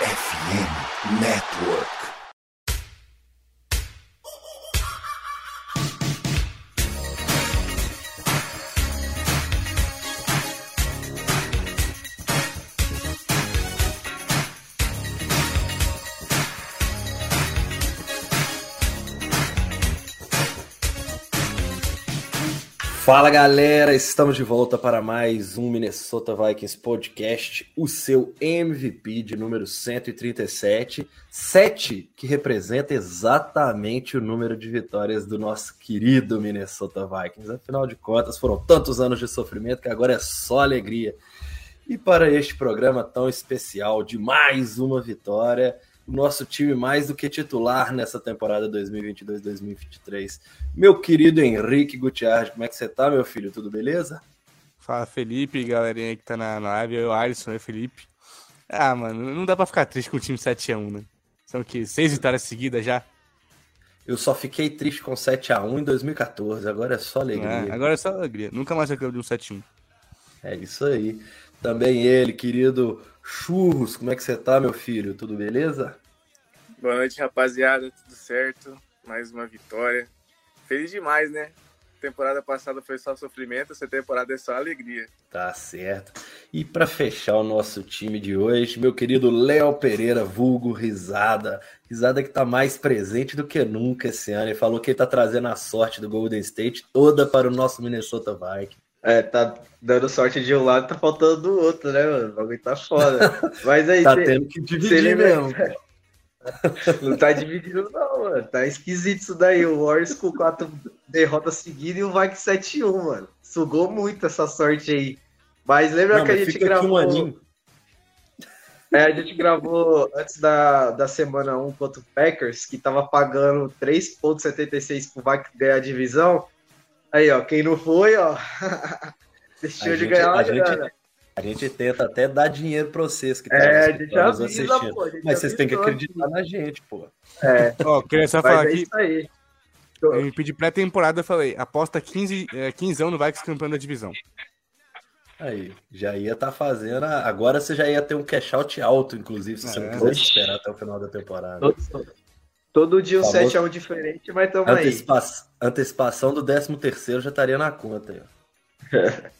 FM Network. Fala galera, estamos de volta para mais um Minnesota Vikings Podcast, o seu MVP de número 137, 7 que representa exatamente o número de vitórias do nosso querido Minnesota Vikings. Afinal de contas, foram tantos anos de sofrimento que agora é só alegria. E para este programa tão especial de mais uma vitória, nosso time mais do que titular nessa temporada 2022-2023. Meu querido Henrique Gutiérrez, como é que você tá, meu filho? Tudo beleza? Fala, Felipe, galerinha que tá na live, eu, Alisson, eu, Felipe. Ah, mano, não dá pra ficar triste com o time 7x1, né? São que seis vitórias seguidas já. Eu só fiquei triste com 7x1 em 2014, agora é só alegria. É, agora é só alegria. Nunca mais reclamo de um 7x1. É isso aí. Também ele, querido Churros, como é que você tá, meu filho? Tudo beleza? Boa noite, rapaziada. Tudo certo? Mais uma vitória. Feliz demais, né? Temporada passada foi só sofrimento, essa temporada é só alegria. Tá certo. E para fechar o nosso time de hoje, meu querido Léo Pereira, vulgo Risada. Risada que tá mais presente do que nunca esse ano. Ele falou que ele tá trazendo a sorte do Golden State toda para o nosso Minnesota Vikings. É, tá dando sorte de um lado, tá faltando do outro, né, mano? O bagulho tá foda. Mas aí. tá tendo que dividir mesmo. Não tá dividindo, não, mano. Tá esquisito isso daí. O Warriors com quatro derrotas seguidas e o Vikings 7-1, mano. Sugou muito essa sorte aí. Mas lembra não, que a gente gravou. Um é, a gente gravou antes da, da semana 1 contra o Packers, que tava pagando 3,76 pro Vikings ganhar a divisão. Aí, ó, quem não foi, ó. Deixou de ganhar a gente, a gente tenta até dar dinheiro para vocês que estão é, avisa, assistindo. Pô, mas vocês têm que acreditar na gente, pô. É. Ó, queria só falar é aqui. Aí. Eu me pedi pré-temporada, falei, aposta 15, é, 15 no Vikings campeão da divisão. Aí, já ia estar tá fazendo. A... Agora você já ia ter um cash out alto, inclusive, se é. você não quisesse esperar até o final da temporada. Todo, todo dia um Falou... 7 a 1 diferente, mas tamo Antecipa... aí. Antecipação do 13 terceiro já estaria na conta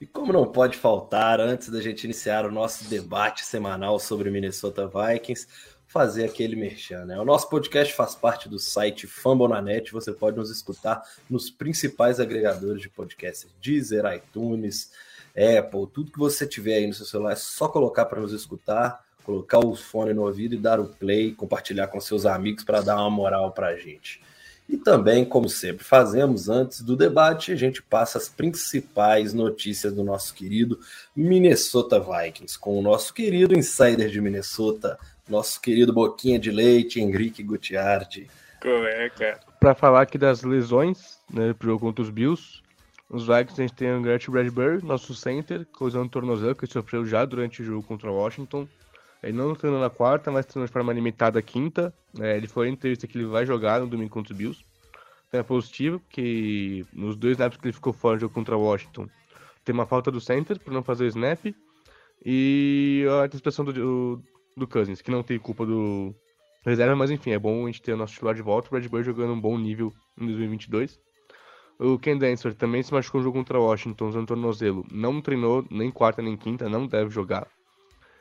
e como não pode faltar, antes da gente iniciar o nosso debate semanal sobre Minnesota Vikings, fazer aquele merchan, né? O nosso podcast faz parte do site Fambonanet, você pode nos escutar nos principais agregadores de podcasts, Deezer, iTunes, Apple, tudo que você tiver aí no seu celular, é só colocar para nos escutar, colocar o fone no ouvido e dar o play, compartilhar com seus amigos para dar uma moral para a gente. E também, como sempre fazemos antes do debate, a gente passa as principais notícias do nosso querido Minnesota Vikings, com o nosso querido insider de Minnesota, nosso querido Boquinha de Leite, Henrique Gutiardi. Como é, cara? Para falar aqui das lesões, né, pro jogo contra os Bills, os Vikings a gente tem o Garrett Bradbury, nosso center, causando tornozelo que sofreu já durante o jogo contra o Washington. Ele não treinou na quarta, mas treinou de forma limitada quinta. É, ele foi em entrevista que ele vai jogar no domingo contra os Bills. Então é positivo, que nos dois snaps que ele ficou fora do jogo contra Washington, tem uma falta do center por não fazer o snap. E a antecipação do, do, do Cousins, que não tem culpa do reserva, mas enfim, é bom a gente ter o nosso titular de volta. O Bradbury jogando um bom nível em 2022. O Ken Dancer também se machucou no jogo contra Washington, usando tornozelo. Não treinou nem quarta nem quinta, não deve jogar.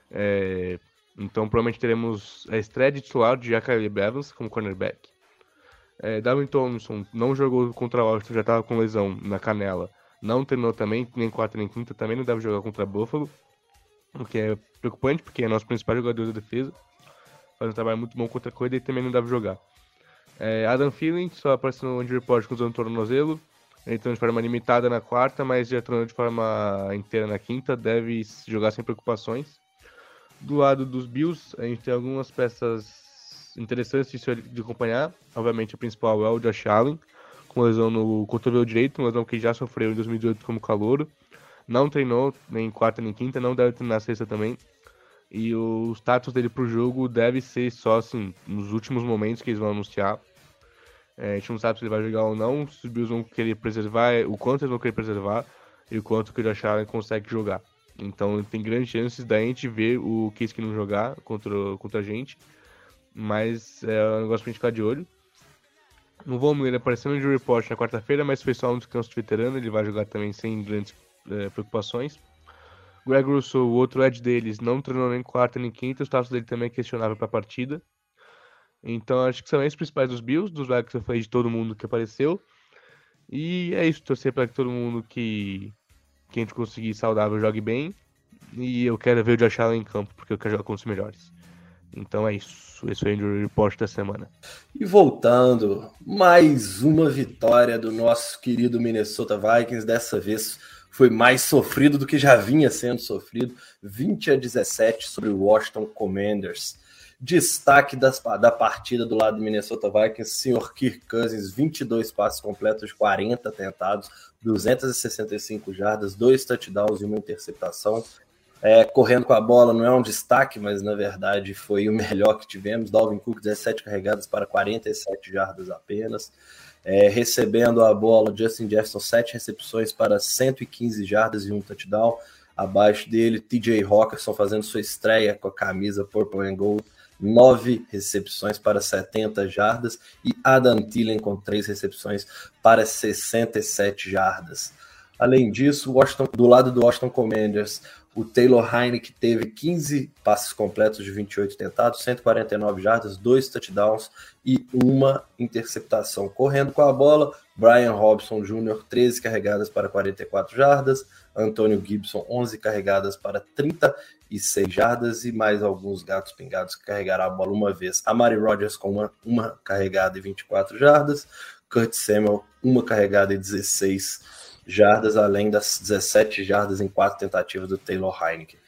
É, então provavelmente teremos a estreia de titular de Jacob Evans como cornerback. É, Darwin Thompson não jogou contra o Washington, já estava com lesão na canela. Não treinou também, nem quarta nem quinta, também não deve jogar contra Buffalo. O que é preocupante, porque é nosso principal jogador da defesa. Faz um trabalho muito bom contra a corrida e também não deve jogar. É, Adam Feeling só apareceu no Injury Report com o tornozelo. Ele treinou de forma limitada na quarta, mas já treinou de forma inteira na quinta. Deve jogar sem preocupações. Do lado dos Bills, a gente tem algumas peças interessantes de, de acompanhar. Obviamente, a principal é o Josh Allen, com lesão no cotovelo direito, uma lesão que já sofreu em 2018 como calouro. Não treinou nem quarta nem quinta, não deve treinar sexta também. E o status dele pro jogo deve ser só assim, nos últimos momentos que eles vão anunciar. É, a gente não sabe se ele vai jogar ou não, se os Bills vão querer preservar, o quanto eles vão querer preservar e o quanto que o Josh Allen consegue jogar. Então tem grandes chances da gente ver o Kiske não jogar contra, contra a gente. Mas é um negócio pra gente ficar de olho. No Von Miller apareceu no report na quarta-feira, mas foi só um descanso de veterano. Ele vai jogar também sem grandes é, preocupações. Greg Russell, o outro edge deles, não treinou nem quarta nem quinta. O status dele também é questionável para a partida. Então acho que são esses principais dos Bills, dos Vikings eu falei de todo mundo que apareceu. E é isso, torcer para que todo mundo que, que a gente conseguir saudável jogue bem. E eu quero ver o Josh Allen em campo, porque eu quero jogar com os melhores. Então é isso. Esse foi o report da semana. E voltando, mais uma vitória do nosso querido Minnesota Vikings. Dessa vez foi mais sofrido do que já vinha sendo sofrido. 20 a 17 sobre o Washington Commanders. Destaque das, da partida do lado do Minnesota Vikings, senhor Kirk Cousins, 22 passes completos, 40 tentados, 265 jardas, dois touchdowns e uma interceptação. É, correndo com a bola não é um destaque, mas na verdade foi o melhor que tivemos. Dalvin Cook, 17 carregadas para 47 jardas apenas. É, recebendo a bola, Justin Jefferson, 7 recepções para 115 jardas e um touchdown. Abaixo dele, TJ Hawkinson fazendo sua estreia com a camisa Purple and Gold, 9 recepções para 70 jardas. E Adam Thielen com 3 recepções para 67 jardas. Além disso, Washington, do lado do Washington Commanders, o Taylor Heineken teve 15 passes completos de 28 tentados, 149 jardas, dois touchdowns e uma interceptação. Correndo com a bola, Brian Robson Jr., 13 carregadas para 44 jardas, Antônio Gibson, 11 carregadas para 36 jardas e mais alguns gatos pingados que carregaram a bola uma vez. A Mari Rogers com uma, uma carregada e 24 jardas, Kurt Samuel, uma carregada e 16 jardas além das 17 jardas em quatro tentativas do Taylor Heineken.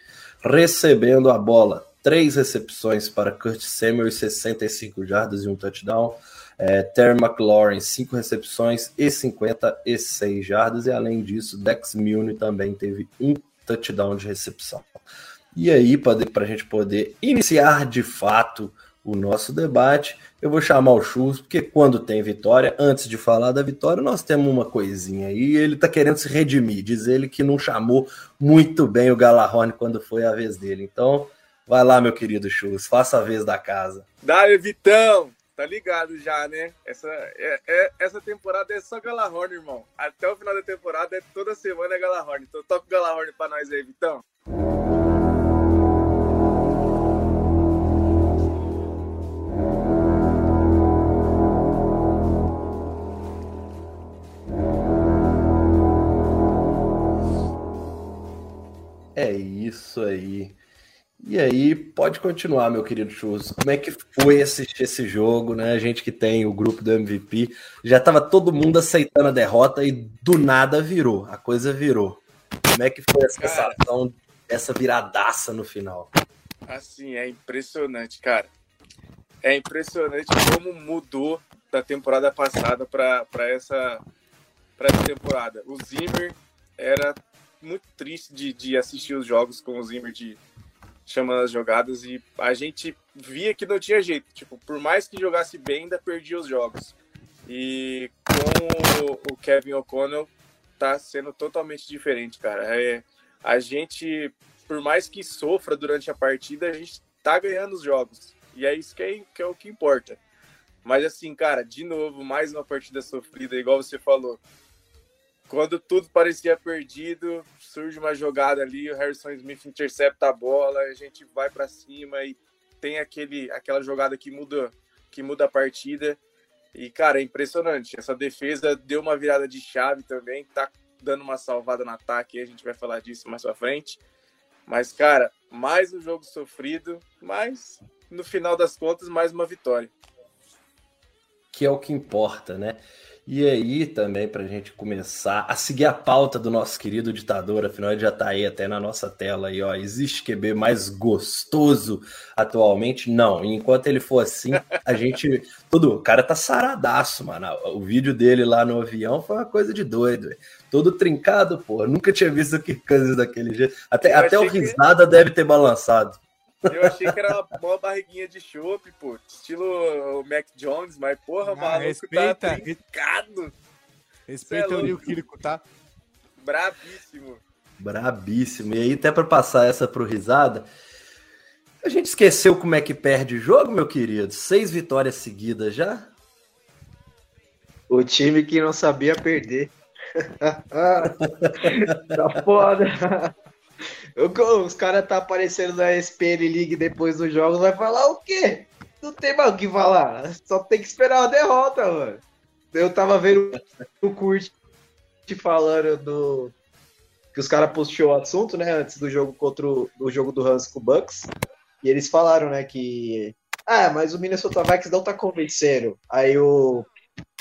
Recebendo a bola, três recepções para Kurt Samuel, 65 jardas e um touchdown. É, Terry McLaurin, cinco recepções e 56 jardas. E além disso, Dex Milne também teve um touchdown de recepção. E aí, para a gente poder iniciar de fato o nosso debate. Eu vou chamar o Chus, porque quando tem vitória, antes de falar da vitória, nós temos uma coisinha aí. Ele tá querendo se redimir, diz ele que não chamou muito bem o Galarrone quando foi a vez dele. Então, vai lá, meu querido Chus, faça a vez da casa. Dale, Vitão! Tá ligado já, né? Essa, é, é, essa temporada é só Galarrone, irmão. Até o final da temporada, é toda semana é Galarrone. Então toca o Galarrone pra nós aí, Vitão. É isso aí. E aí, pode continuar, meu querido Chus. Como é que foi assistir esse jogo, né? A gente que tem o grupo do MVP, já estava todo mundo aceitando a derrota e do nada virou, a coisa virou. Como é que foi a sensação dessa viradaça no final? Assim, é impressionante, cara. É impressionante como mudou da temporada passada para essa, essa temporada. O Zimmer era muito triste de, de assistir os jogos com o Zimmer de chamando as jogadas e a gente via que não tinha jeito. Tipo, por mais que jogasse bem, ainda perdia os jogos. E com o Kevin O'Connell tá sendo totalmente diferente, cara. É, a gente, por mais que sofra durante a partida, a gente tá ganhando os jogos. E é isso que é, que é o que importa. Mas assim, cara, de novo, mais uma partida sofrida, igual você falou. Quando tudo parecia perdido, surge uma jogada ali, o Harrison Smith intercepta a bola, a gente vai para cima e tem aquele, aquela jogada que muda, que muda a partida. E, cara, é impressionante. Essa defesa deu uma virada de chave também, tá dando uma salvada no ataque, a gente vai falar disso mais pra frente. Mas, cara, mais um jogo sofrido, mas no final das contas, mais uma vitória. Que é o que importa, né? E aí também para a gente começar a seguir a pauta do nosso querido ditador, afinal ele já está aí até na nossa tela aí, ó. Existe QB mais gostoso atualmente? Não. E enquanto ele for assim, a gente. Tudo, o cara tá saradaço, mano. O vídeo dele lá no avião foi uma coisa de doido. Véio. Todo trincado, pô. Nunca tinha visto que coisas daquele jeito. Até, até o risada que... deve ter balançado. Eu achei que era uma barriguinha de chope, pô. Estilo Mac Jones, mas porra, ah, maluco respeita, tá trincado. Respeita é o Nil Quirico, tá? Bravíssimo. Brabíssimo. E aí, até para passar essa pro risada, a gente esqueceu como é que perde o jogo, meu querido? Seis vitórias seguidas já? O time que não sabia perder. tá foda. Os caras tá aparecendo na SPN League depois dos jogos, vai falar o quê? Não tem mais o que falar. Só tem que esperar a derrota, mano. Eu tava vendo o Kurt falando do. Que os caras postou o assunto, né? Antes do jogo contra o do jogo do Hans com o Bucks. E eles falaram, né, que. Ah, mas o Minnesota Vikings não tá convencendo. Aí o,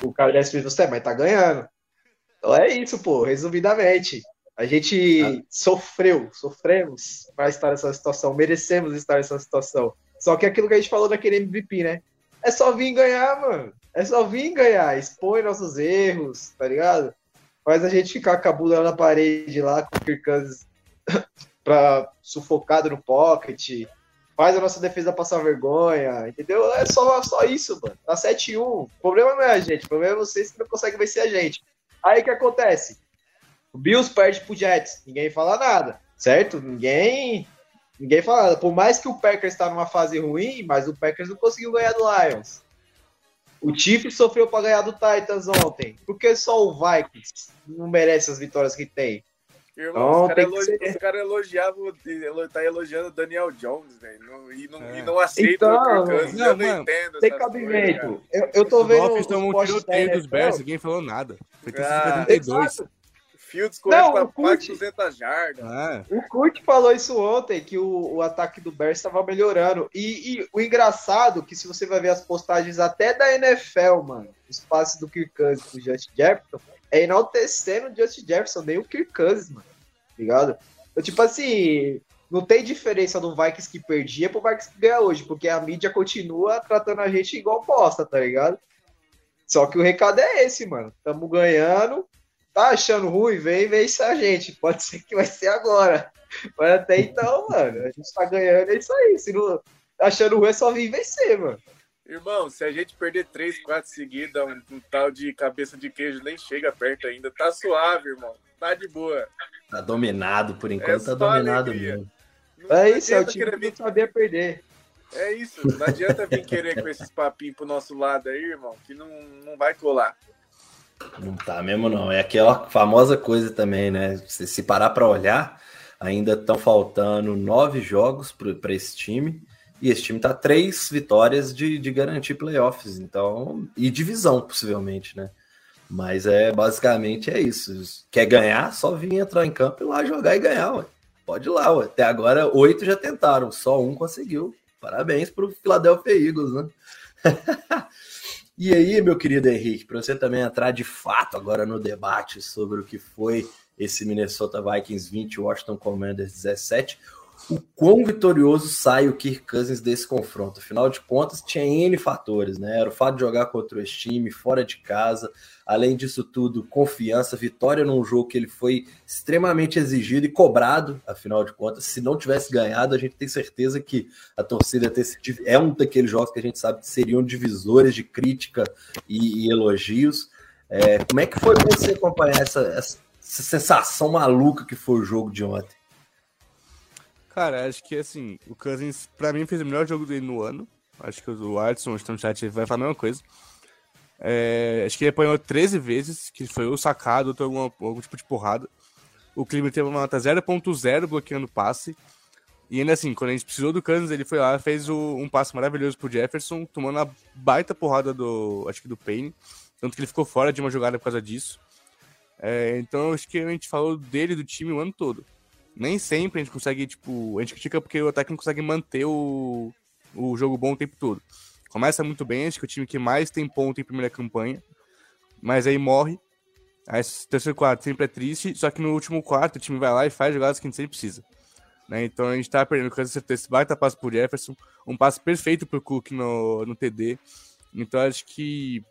o Carlos fez, é, mas tá ganhando. Então é isso, pô, resumidamente. A gente ah. sofreu, sofremos para estar nessa situação, merecemos estar nessa situação. Só que aquilo que a gente falou daquele MVP, né? É só vir ganhar, mano. É só vir ganhar, expõe nossos erros, tá ligado? Faz a gente ficar bunda na parede lá com o Kirk pra, sufocado no pocket. Faz a nossa defesa passar vergonha, entendeu? É só, só isso, mano. Tá 7-1. O problema não é a gente, o problema é vocês que não conseguem vencer a gente. Aí o que acontece? O Bills perde pro Jets, ninguém fala nada, certo? Ninguém ninguém fala nada. Por mais que o Packers está numa fase ruim, mas o Packers não conseguiu ganhar do Lions. O Chiefs sofreu para ganhar do Titans ontem. Por que só o Vikings não merece as vitórias que tem? Irmão, então, os caras elogi cara elogiavam, tá elogiando o Daniel Jones, velho, e não, é. e não aceita então, o Kirk não, eu não entendo. Tem cabimento. Eu, eu tô vendo. Os estão um tiroteio dos Bears, ninguém falou nada. Foi ah, 32. Fields Kurt, 200 jardas. É. O Kurt falou isso ontem, que o, o ataque do Bears estava melhorando. E, e, o engraçado, que se você vai ver as postagens até da NFL, mano, os passes do Kirk Cousins pro Justin Jefferson, é enaltecendo o Justin Jefferson, nem o Kirk Cousins, mano. Ligado? Então, tipo assim, não tem diferença do Vikings que perdia pro Vikings que ganha hoje, porque a mídia continua tratando a gente igual bosta, tá ligado? Só que o recado é esse, mano. Tamo ganhando. Tá achando ruim? Vem vence a gente. Pode ser que vai ser agora. Mas até então, mano, a gente tá ganhando, é isso aí. Se não tá achando ruim, é só vir vencer, mano. Irmão, se a gente perder três, quatro seguidas, um, um, tal de cabeça de queijo nem chega perto ainda. Tá suave, irmão. Tá de boa. Tá dominado, por enquanto é tá dominado alegria. mesmo. Não é isso, é o time que não sabia perder. É isso, não adianta vir querer com esses papinhos pro nosso lado aí, irmão, que não, não vai colar. Não tá mesmo, não. É aquela famosa coisa também, né? Se, se parar para olhar, ainda estão faltando nove jogos para esse time. E esse time tá três vitórias de, de garantir playoffs, então. E divisão, possivelmente, né? Mas é basicamente é isso. Quer ganhar, só vir entrar em campo e lá jogar e ganhar, ué. Pode ir lá, ué. Até agora, oito já tentaram, só um conseguiu. Parabéns pro Philadelphia Eagles, né? e aí, meu querido Henrique, para você também entrar de fato agora no debate sobre o que foi esse Minnesota Vikings 20, Washington Commanders 17, o quão vitorioso sai o Kirk Cousins desse confronto. Afinal de contas, tinha N fatores, né? Era o fato de jogar contra esse time, fora de casa, além disso tudo, confiança, vitória num jogo que ele foi extremamente exigido e cobrado, afinal de contas. Se não tivesse ganhado, a gente tem certeza que a torcida é um daqueles jogos que a gente sabe que seriam divisores de crítica e, e elogios. É, como é que foi você acompanhar essa, essa sensação maluca que foi o jogo de ontem? Cara, acho que assim, o Cousins, pra mim, fez o melhor jogo dele no ano. Acho que o Artson, está no chat, vai falar a mesma coisa. É, acho que ele apanhou 13 vezes, que foi o sacado, ou algum, algum tipo de porrada. O Clima teve uma nota 0.0 bloqueando o passe. E ainda assim, quando a gente precisou do Kansas, ele foi lá, fez o, um passe maravilhoso pro Jefferson, tomando a baita porrada do, acho que do Payne. Tanto que ele ficou fora de uma jogada por causa disso. É, então acho que a gente falou dele, do time, o ano todo nem sempre a gente consegue, tipo, a gente critica porque o ataque não consegue manter o, o jogo bom o tempo todo. Começa muito bem, acho que é o time que mais tem ponto em primeira campanha, mas aí morre. Aí terceiro quarto sempre é triste, só que no último quarto o time vai lá e faz jogadas que a gente sempre precisa. Né? Então a gente tá perdendo com certeza esse baita passo por Jefferson, um passo perfeito pro Cook no, no TD. Então acho que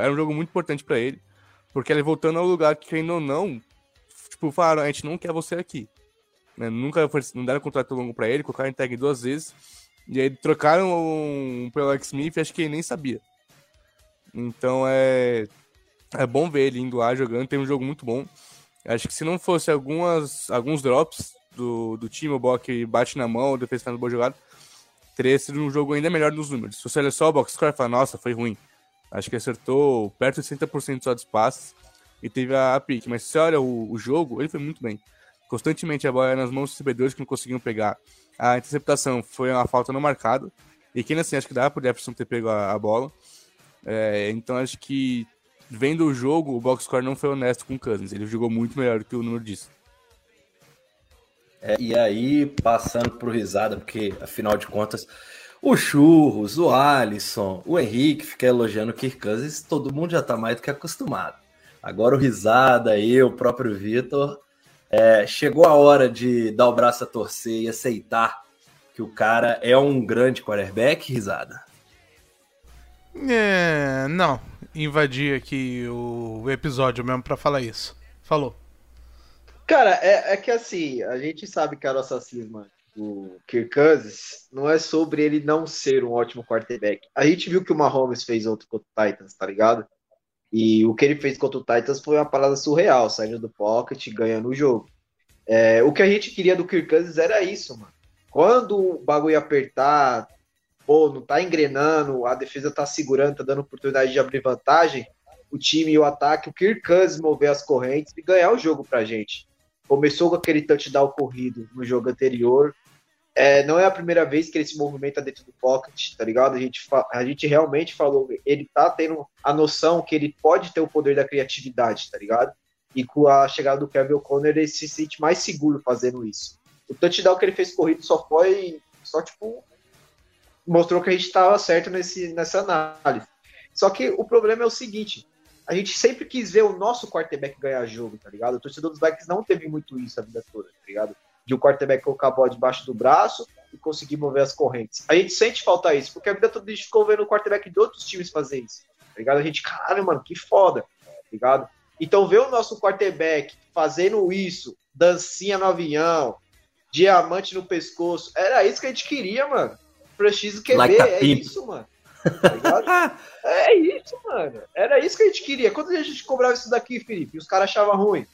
era um jogo muito importante para ele, porque ele voltando ao lugar que ainda ou não, tipo, falaram, a gente não quer você aqui. Né? Nunca não deram contrato longo para ele, colocaram em tag duas vezes. E aí trocaram um, pelo Alex Smith, acho que ele nem sabia. Então é, é bom ver ele indo lá jogando, tem um jogo muito bom. Acho que se não fosse algumas, alguns drops do, do time, o Bock bate na mão, o defesa faz boa jogada, teria sido um jogo ainda melhor nos números. Se você olha só o box score, fala, nossa, foi ruim. Acho que acertou perto de 60% só dos passes e teve a, a pique. Mas se você olha o, o, jogo, ele foi muito bem. Constantemente a bola nas mãos dos recebedores que não conseguiam pegar. A interceptação foi uma falta não marcada. E quem assim, acho que dá pro Jefferson ter pego a, a bola. É, então acho que vendo o jogo, o box score não foi honesto com o Cousins. Ele jogou muito melhor do que o número disso. É, e aí, passando pro risada, porque afinal de contas, o Churros, o Alisson, o Henrique fica elogiando o Kirk Cousins, todo mundo já tá mais do que acostumado. Agora o risada, eu, o próprio Vitor, é, chegou a hora de dar o braço a torcer e aceitar que o cara é um grande quarterback, risada. É, não, invadi aqui o episódio mesmo para falar isso. Falou. Cara, é, é, que assim, a gente sabe que a nossa cisma do Kirk Cousins não é sobre ele não ser um ótimo quarterback. A gente viu que o Mahomes fez outro contra o Titans, tá ligado? E o que ele fez contra o Titans foi uma parada surreal, saindo do pocket, ganhando o jogo. É, o que a gente queria do Kirk Cousins era isso, mano. Quando o bagulho ia apertar, pô, não tá engrenando, a defesa tá segurando, tá dando oportunidade de abrir vantagem, o time e o ataque, o Kirk Cousins mover as correntes e ganhar o jogo pra gente. Começou com aquele touchdown corrido no jogo anterior. É, não é a primeira vez que ele se movimenta dentro do pocket, tá ligado? A gente, a gente realmente falou, ele tá tendo a noção que ele pode ter o poder da criatividade, tá ligado? E com a chegada do Kevin O'Connor, ele se sente mais seguro fazendo isso. O touchdown que ele fez corrido só foi, só tipo, mostrou que a gente estava certo nesse, nessa análise. Só que o problema é o seguinte: a gente sempre quis ver o nosso quarterback ganhar jogo, tá ligado? O torcedor dos Vikings não teve muito isso a vida toda, tá ligado? De o um quarterback colocar a bola debaixo do braço e conseguir mover as correntes. A gente sente falta isso, porque a vida toda a gente ficou vendo o quarterback de outros times fazer isso, tá ligado? A gente, caralho, mano, que foda, tá ligado? Então ver o nosso quarterback fazendo isso, dancinha no avião, diamante no pescoço, era isso que a gente queria, mano. Franchise QB, like é isso, mano. Tá é isso, mano. Era isso que a gente queria. Quando a gente cobrava isso daqui, Felipe, os caras achavam ruim.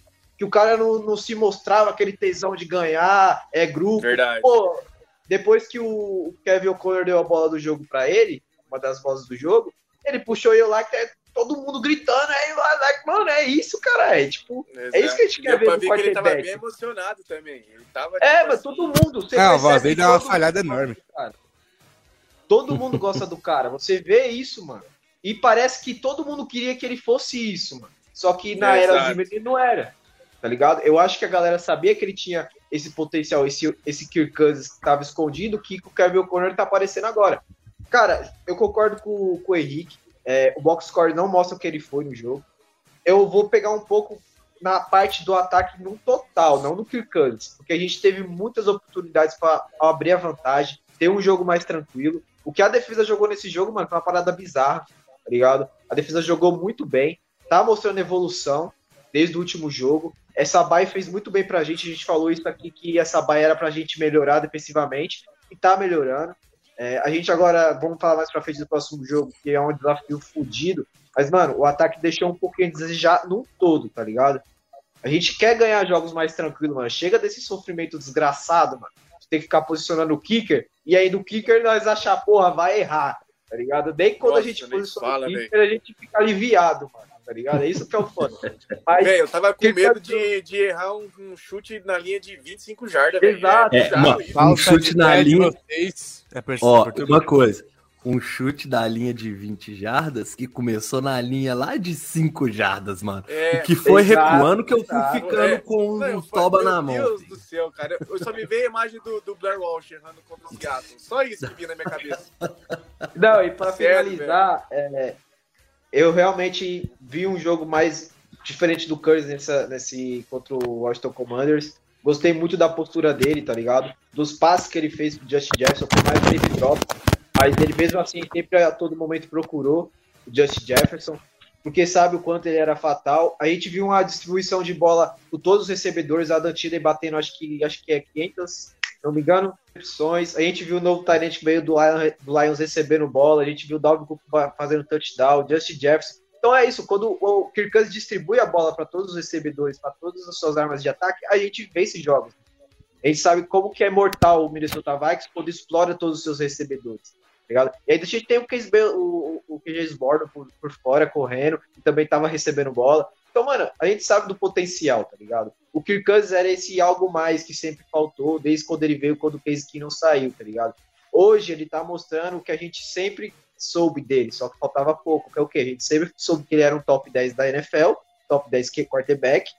Que o cara não, não se mostrava aquele tesão de ganhar, é grupo. Verdade. Pô, depois que o Kevin O'Connor deu a bola do jogo para ele, uma das bolas do jogo, ele puxou eu lá, que é todo mundo gritando, aí, like, mano, é isso, cara. É tipo, Exato. é isso que a gente quer ver no quarterback. Ele tava bem emocionado também. Ele tava, é, tipo, mas assim... todo mundo. Você é, a voz dele dá uma falhada enorme. Cara. Todo mundo gosta do cara. Você vê isso, mano. E parece que todo mundo queria que ele fosse isso, mano. Só que na é, era Zimmer ele não era. Tá ligado? Eu acho que a galera sabia que ele tinha esse potencial, esse, esse Kirk Cousins que tava escondido, que o Kevin O'Connor tá aparecendo agora. Cara, eu concordo com, com o Henrique. É, o box score não mostra o que ele foi no jogo. Eu vou pegar um pouco na parte do ataque no total, não no Kirk Cousins, porque a gente teve muitas oportunidades para abrir a vantagem, ter um jogo mais tranquilo. O que a defesa jogou nesse jogo, mano, foi uma parada bizarra, tá ligado? A defesa jogou muito bem, tá mostrando evolução desde o último jogo. Essa baia fez muito bem pra gente, a gente falou isso aqui, que essa baia era pra gente melhorar defensivamente, e tá melhorando. É, a gente agora, vamos falar mais pra frente do próximo jogo, que é um desafio fodido, mas, mano, o ataque deixou um pouquinho a desejar no todo, tá ligado? A gente quer ganhar jogos mais tranquilos, mano. Chega desse sofrimento desgraçado, mano tem que ficar posicionando o kicker, e aí do kicker nós achar, porra, vai errar, tá ligado? Daí quando Nossa, a gente posiciona fala, o kicker, véio. a gente fica aliviado, mano, tá ligado? É isso que é o foda. Mas, véio, eu tava com medo de, de errar um, um, chute na linha de 25 jardas, Exato. É, um chute na linha... Vocês... É Ó, uma coisa um chute da linha de 20 jardas que começou na linha lá de 5 jardas, mano. É, que foi exato, recuando que eu fui exato, ficando é. com o um toba na mão. Meu Deus do céu, cara. Eu só me veio a imagem do, do Blair Walsh errando contra os gatos. Só isso que vinha na minha cabeça. Não, e pra Sério, finalizar, é, eu realmente vi um jogo mais diferente do Curry nessa, nesse contra o Washington Commanders. Gostei muito da postura dele, tá ligado? Dos passes que ele fez pro Justin Jefferson, foi mais safe drop mas ele mesmo assim sempre a todo momento procurou o Justin Jefferson, porque sabe o quanto ele era fatal. A gente viu uma distribuição de bola por todos os recebedores, a Dantida batendo, acho que, acho que é 500, não me engano, opções. A gente viu o novo talento que veio do Lions, do Lions recebendo bola, a gente viu o Dalvin Cook fazendo touchdown, Justin Jefferson. Então é isso, quando o Kirk Cousins distribui a bola para todos os recebedores, para todas as suas armas de ataque, a gente vê esses jogos. A gente sabe como que é mortal o Minnesota Vikings quando explora todos os seus recebedores. Tá ligado? E aí a gente tem o Case o, o, o por, por fora, correndo, e também tava recebendo bola. Então, mano, a gente sabe do potencial, tá ligado? O Kirk Cousins era esse algo mais que sempre faltou, desde quando ele veio, quando o Case Keenum saiu, tá ligado? Hoje ele tá mostrando o que a gente sempre soube dele, só que faltava pouco, que é o que? A gente sempre soube que ele era um top 10 da NFL, top 10 que quarterback,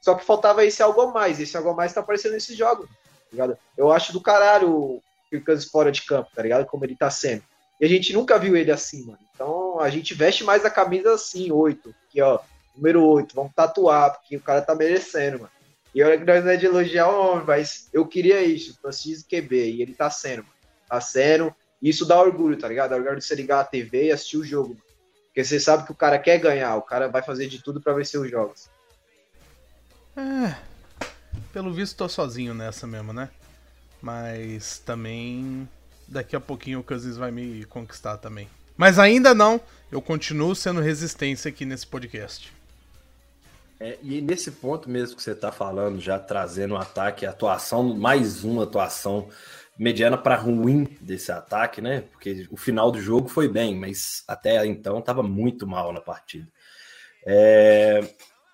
só que faltava esse algo mais, esse algo mais tá aparecendo nesses jogos, tá ligado? Eu acho do caralho o Kirk Cousins fora de campo, tá ligado? Como ele tá sendo. E a gente nunca viu ele assim, mano. Então a gente veste mais a camisa assim, 8, aqui ó, número 8, vamos tatuar, porque o cara tá merecendo, mano. E olha que nós não é de elogiar o homem, mas eu queria isso, Francisco QB, e ele tá sendo, mano. Tá sendo, e isso dá orgulho, tá ligado? Dá orgulho de você ligar a TV e assistir o jogo, mano. Porque você sabe que o cara quer ganhar, o cara vai fazer de tudo para vencer os jogos. É, pelo visto tô sozinho nessa mesmo, né? Mas também daqui a pouquinho o Cousins vai me conquistar também. Mas ainda não, eu continuo sendo resistência aqui nesse podcast. É, e nesse ponto mesmo que você está falando, já trazendo o ataque, atuação, mais uma atuação mediana para ruim desse ataque, né? Porque o final do jogo foi bem, mas até então estava muito mal na partida. É,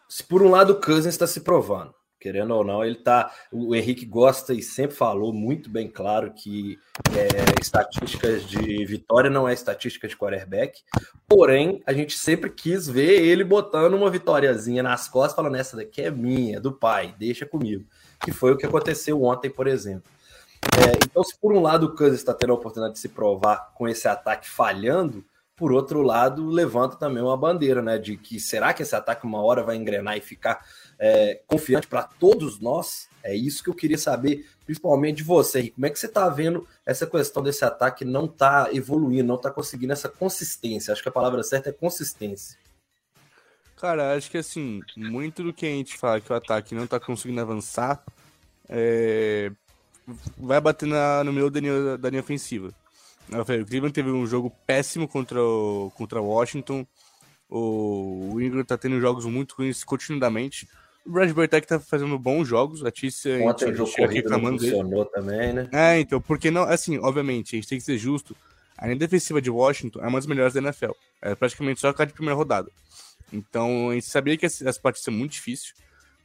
se por um lado o Cousins está se provando, querendo ou não, ele tá. O Henrique gosta e sempre falou muito bem claro que é, estatísticas de vitória não é estatística de quarterback. Porém, a gente sempre quis ver ele botando uma vitóriazinha nas costas, falando: essa daqui é minha, do pai, deixa comigo. Que foi o que aconteceu ontem, por exemplo. É, então, se por um lado o Kansas está tendo a oportunidade de se provar com esse ataque falhando, por outro lado, levanta também uma bandeira, né? De que será que esse ataque uma hora vai engrenar e ficar é, confiante para todos nós. É isso que eu queria saber, principalmente de você. Como é que você está vendo essa questão desse ataque não está evoluindo, não está conseguindo essa consistência? Acho que a palavra certa é consistência. Cara, acho que assim, muito do que a gente fala que o ataque não está conseguindo avançar é... vai bater na, no meio da linha, da linha ofensiva. O Cleveland teve um jogo péssimo contra o, contra o Washington. O, o Ingram tá tendo jogos muito ruins continuamente. O Brad Burtec tá fazendo bons jogos. A Tícia Ontem o jogo corrido não funcionou dele. também, né? É, então, porque não, assim, obviamente, a gente tem que ser justo. A linha defensiva de Washington é uma das melhores da NFL. É praticamente só a de primeira rodada. Então, a gente sabia que essa parte ia ser muito difícil,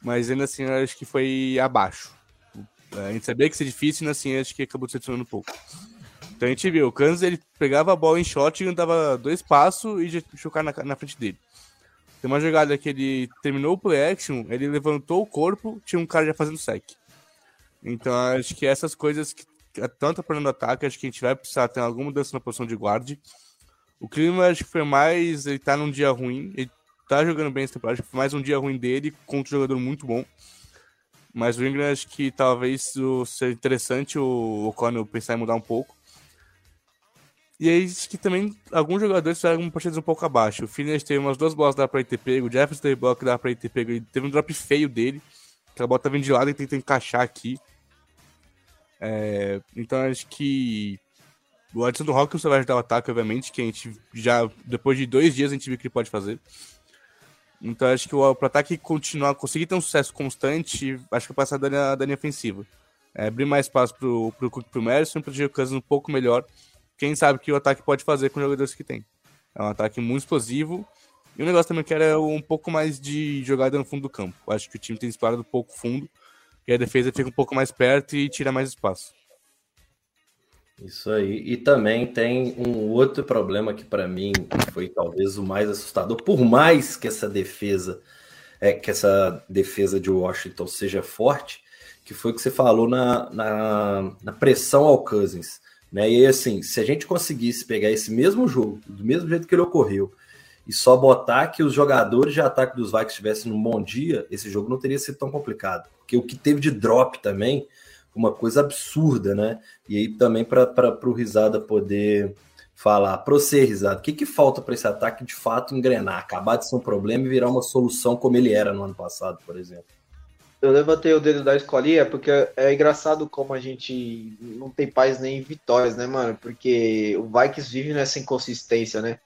mas ainda assim, eu acho que foi abaixo. A gente sabia que ia ser difícil, e ainda assim, acho que acabou decepcionando um pouco. Então a gente viu, o Kansas ele pegava a bola em shot e dava dois passos e já chocar na, na frente dele. Tem uma jogada que ele terminou o play action, ele levantou o corpo, tinha um cara já fazendo sec. Então acho que essas coisas que tanto atrapalhando o ataque, acho que a gente vai precisar ter alguma mudança na posição de guarde. O clima acho que foi mais, ele tá num dia ruim, ele tá jogando bem essa temporada, acho que foi mais um dia ruim dele contra um jogador muito bom. Mas o Ingram acho que talvez seja interessante o O'Connell pensar em mudar um pouco. E aí que também alguns jogadores fizeram partidas um pouco abaixo. O Phineas teve umas duas bolas da pra ele ter pego, o Jefferson teve bola que dava pra ele ter pego, ele teve um drop feio dele, que a bola tá vindo de lado e tenta encaixar aqui. É, então acho que o Adson do Hawkins vai ajudar o ataque, obviamente, que a gente já, depois de dois dias, a gente viu que ele pode fazer. Então acho que o, o ataque continuar, conseguir ter um sucesso constante, acho que vai passar da linha, da linha ofensiva. É, abrir mais espaço pro, pro Cook pro Madison, proteger o Cousins um pouco melhor quem sabe que o ataque pode fazer com os jogadores que tem. É um ataque muito explosivo. E o negócio também que era um pouco mais de jogada no fundo do campo. Acho que o time tem um pouco fundo. E a defesa fica um pouco mais perto e tira mais espaço. Isso aí. E também tem um outro problema que para mim foi talvez o mais assustador, por mais que essa defesa é que essa defesa de Washington seja forte, que foi o que você falou na, na, na pressão ao Cousins. Né? E assim, se a gente conseguisse pegar esse mesmo jogo, do mesmo jeito que ele ocorreu, e só botar que os jogadores de ataque dos Vikings estivessem num bom dia, esse jogo não teria sido tão complicado. Porque o que teve de drop também, uma coisa absurda, né? E aí também para o Risada poder falar, para você, Risada, o que, que falta para esse ataque de fato engrenar, acabar de ser um problema e virar uma solução como ele era no ano passado, por exemplo? Eu levantei o dedo da escolinha porque é engraçado como a gente não tem paz nem vitórias, né, mano? Porque o Vikings vive nessa inconsistência, né?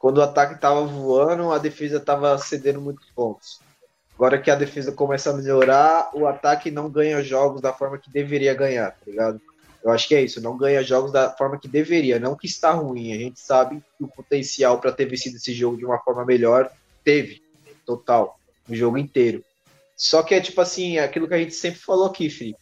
quando o ataque estava voando, a defesa estava cedendo muitos pontos. Agora que a defesa começa a melhorar, o ataque não ganha jogos da forma que deveria ganhar, tá ligado? Eu acho que é isso, não ganha jogos da forma que deveria, não que está ruim. A gente sabe que o potencial para ter vencido esse jogo de uma forma melhor teve, total, o jogo inteiro. Só que é tipo assim, é aquilo que a gente sempre falou aqui, Felipe.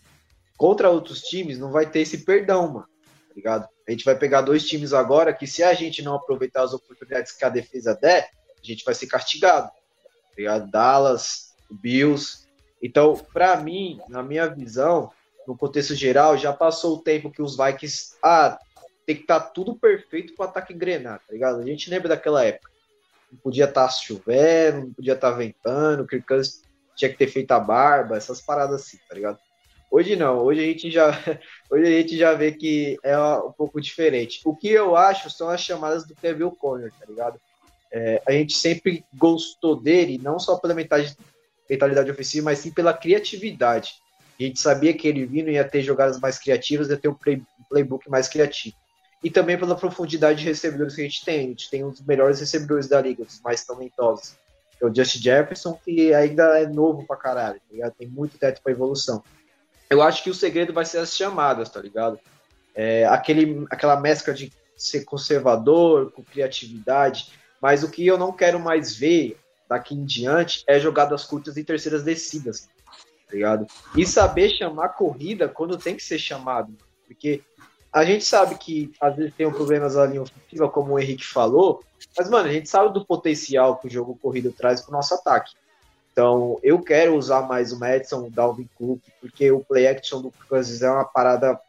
Contra outros times não vai ter esse perdão, mano. Tá ligado? A gente vai pegar dois times agora que se a gente não aproveitar as oportunidades que a defesa der, a gente vai ser castigado. Tá ligado? Dallas, Bills. Então, para mim, na minha visão, no contexto geral, já passou o tempo que os Vikings. Ah, tem que estar tá tudo perfeito para ataque engrenar, tá ligado? A gente lembra daquela época. Não podia estar tá chovendo, não podia estar tá ventando, o Kirk tinha que ter feito a barba, essas paradas assim, tá ligado? Hoje não, hoje a gente já, hoje a gente já vê que é um pouco diferente. O que eu acho são as chamadas do Kevin O'Connor, tá ligado? É, a gente sempre gostou dele, não só pela mentalidade, ofensiva, mas sim pela criatividade. A gente sabia que ele vindo ia ter jogadas mais criativas, ia ter um playbook mais criativo. E também pela profundidade de recebedores que a gente tem. A gente tem um dos melhores recebedores da liga, os mais talentosos. É o Justin Jefferson, que ainda é novo pra caralho, tá Tem muito teto para evolução. Eu acho que o segredo vai ser as chamadas, tá ligado? É, aquele, aquela mescla de ser conservador, com criatividade, mas o que eu não quero mais ver daqui em diante é jogadas curtas e terceiras descidas tá ligado? E saber chamar corrida quando tem que ser chamado. Porque a gente sabe que às vezes tem um problemas na linha ofensiva, como o Henrique falou, mas, mano, a gente sabe do potencial que o jogo corrido traz pro nosso ataque. Então, eu quero usar mais o Madison, o Dalvin Cook, porque o play action do Kansas é uma parada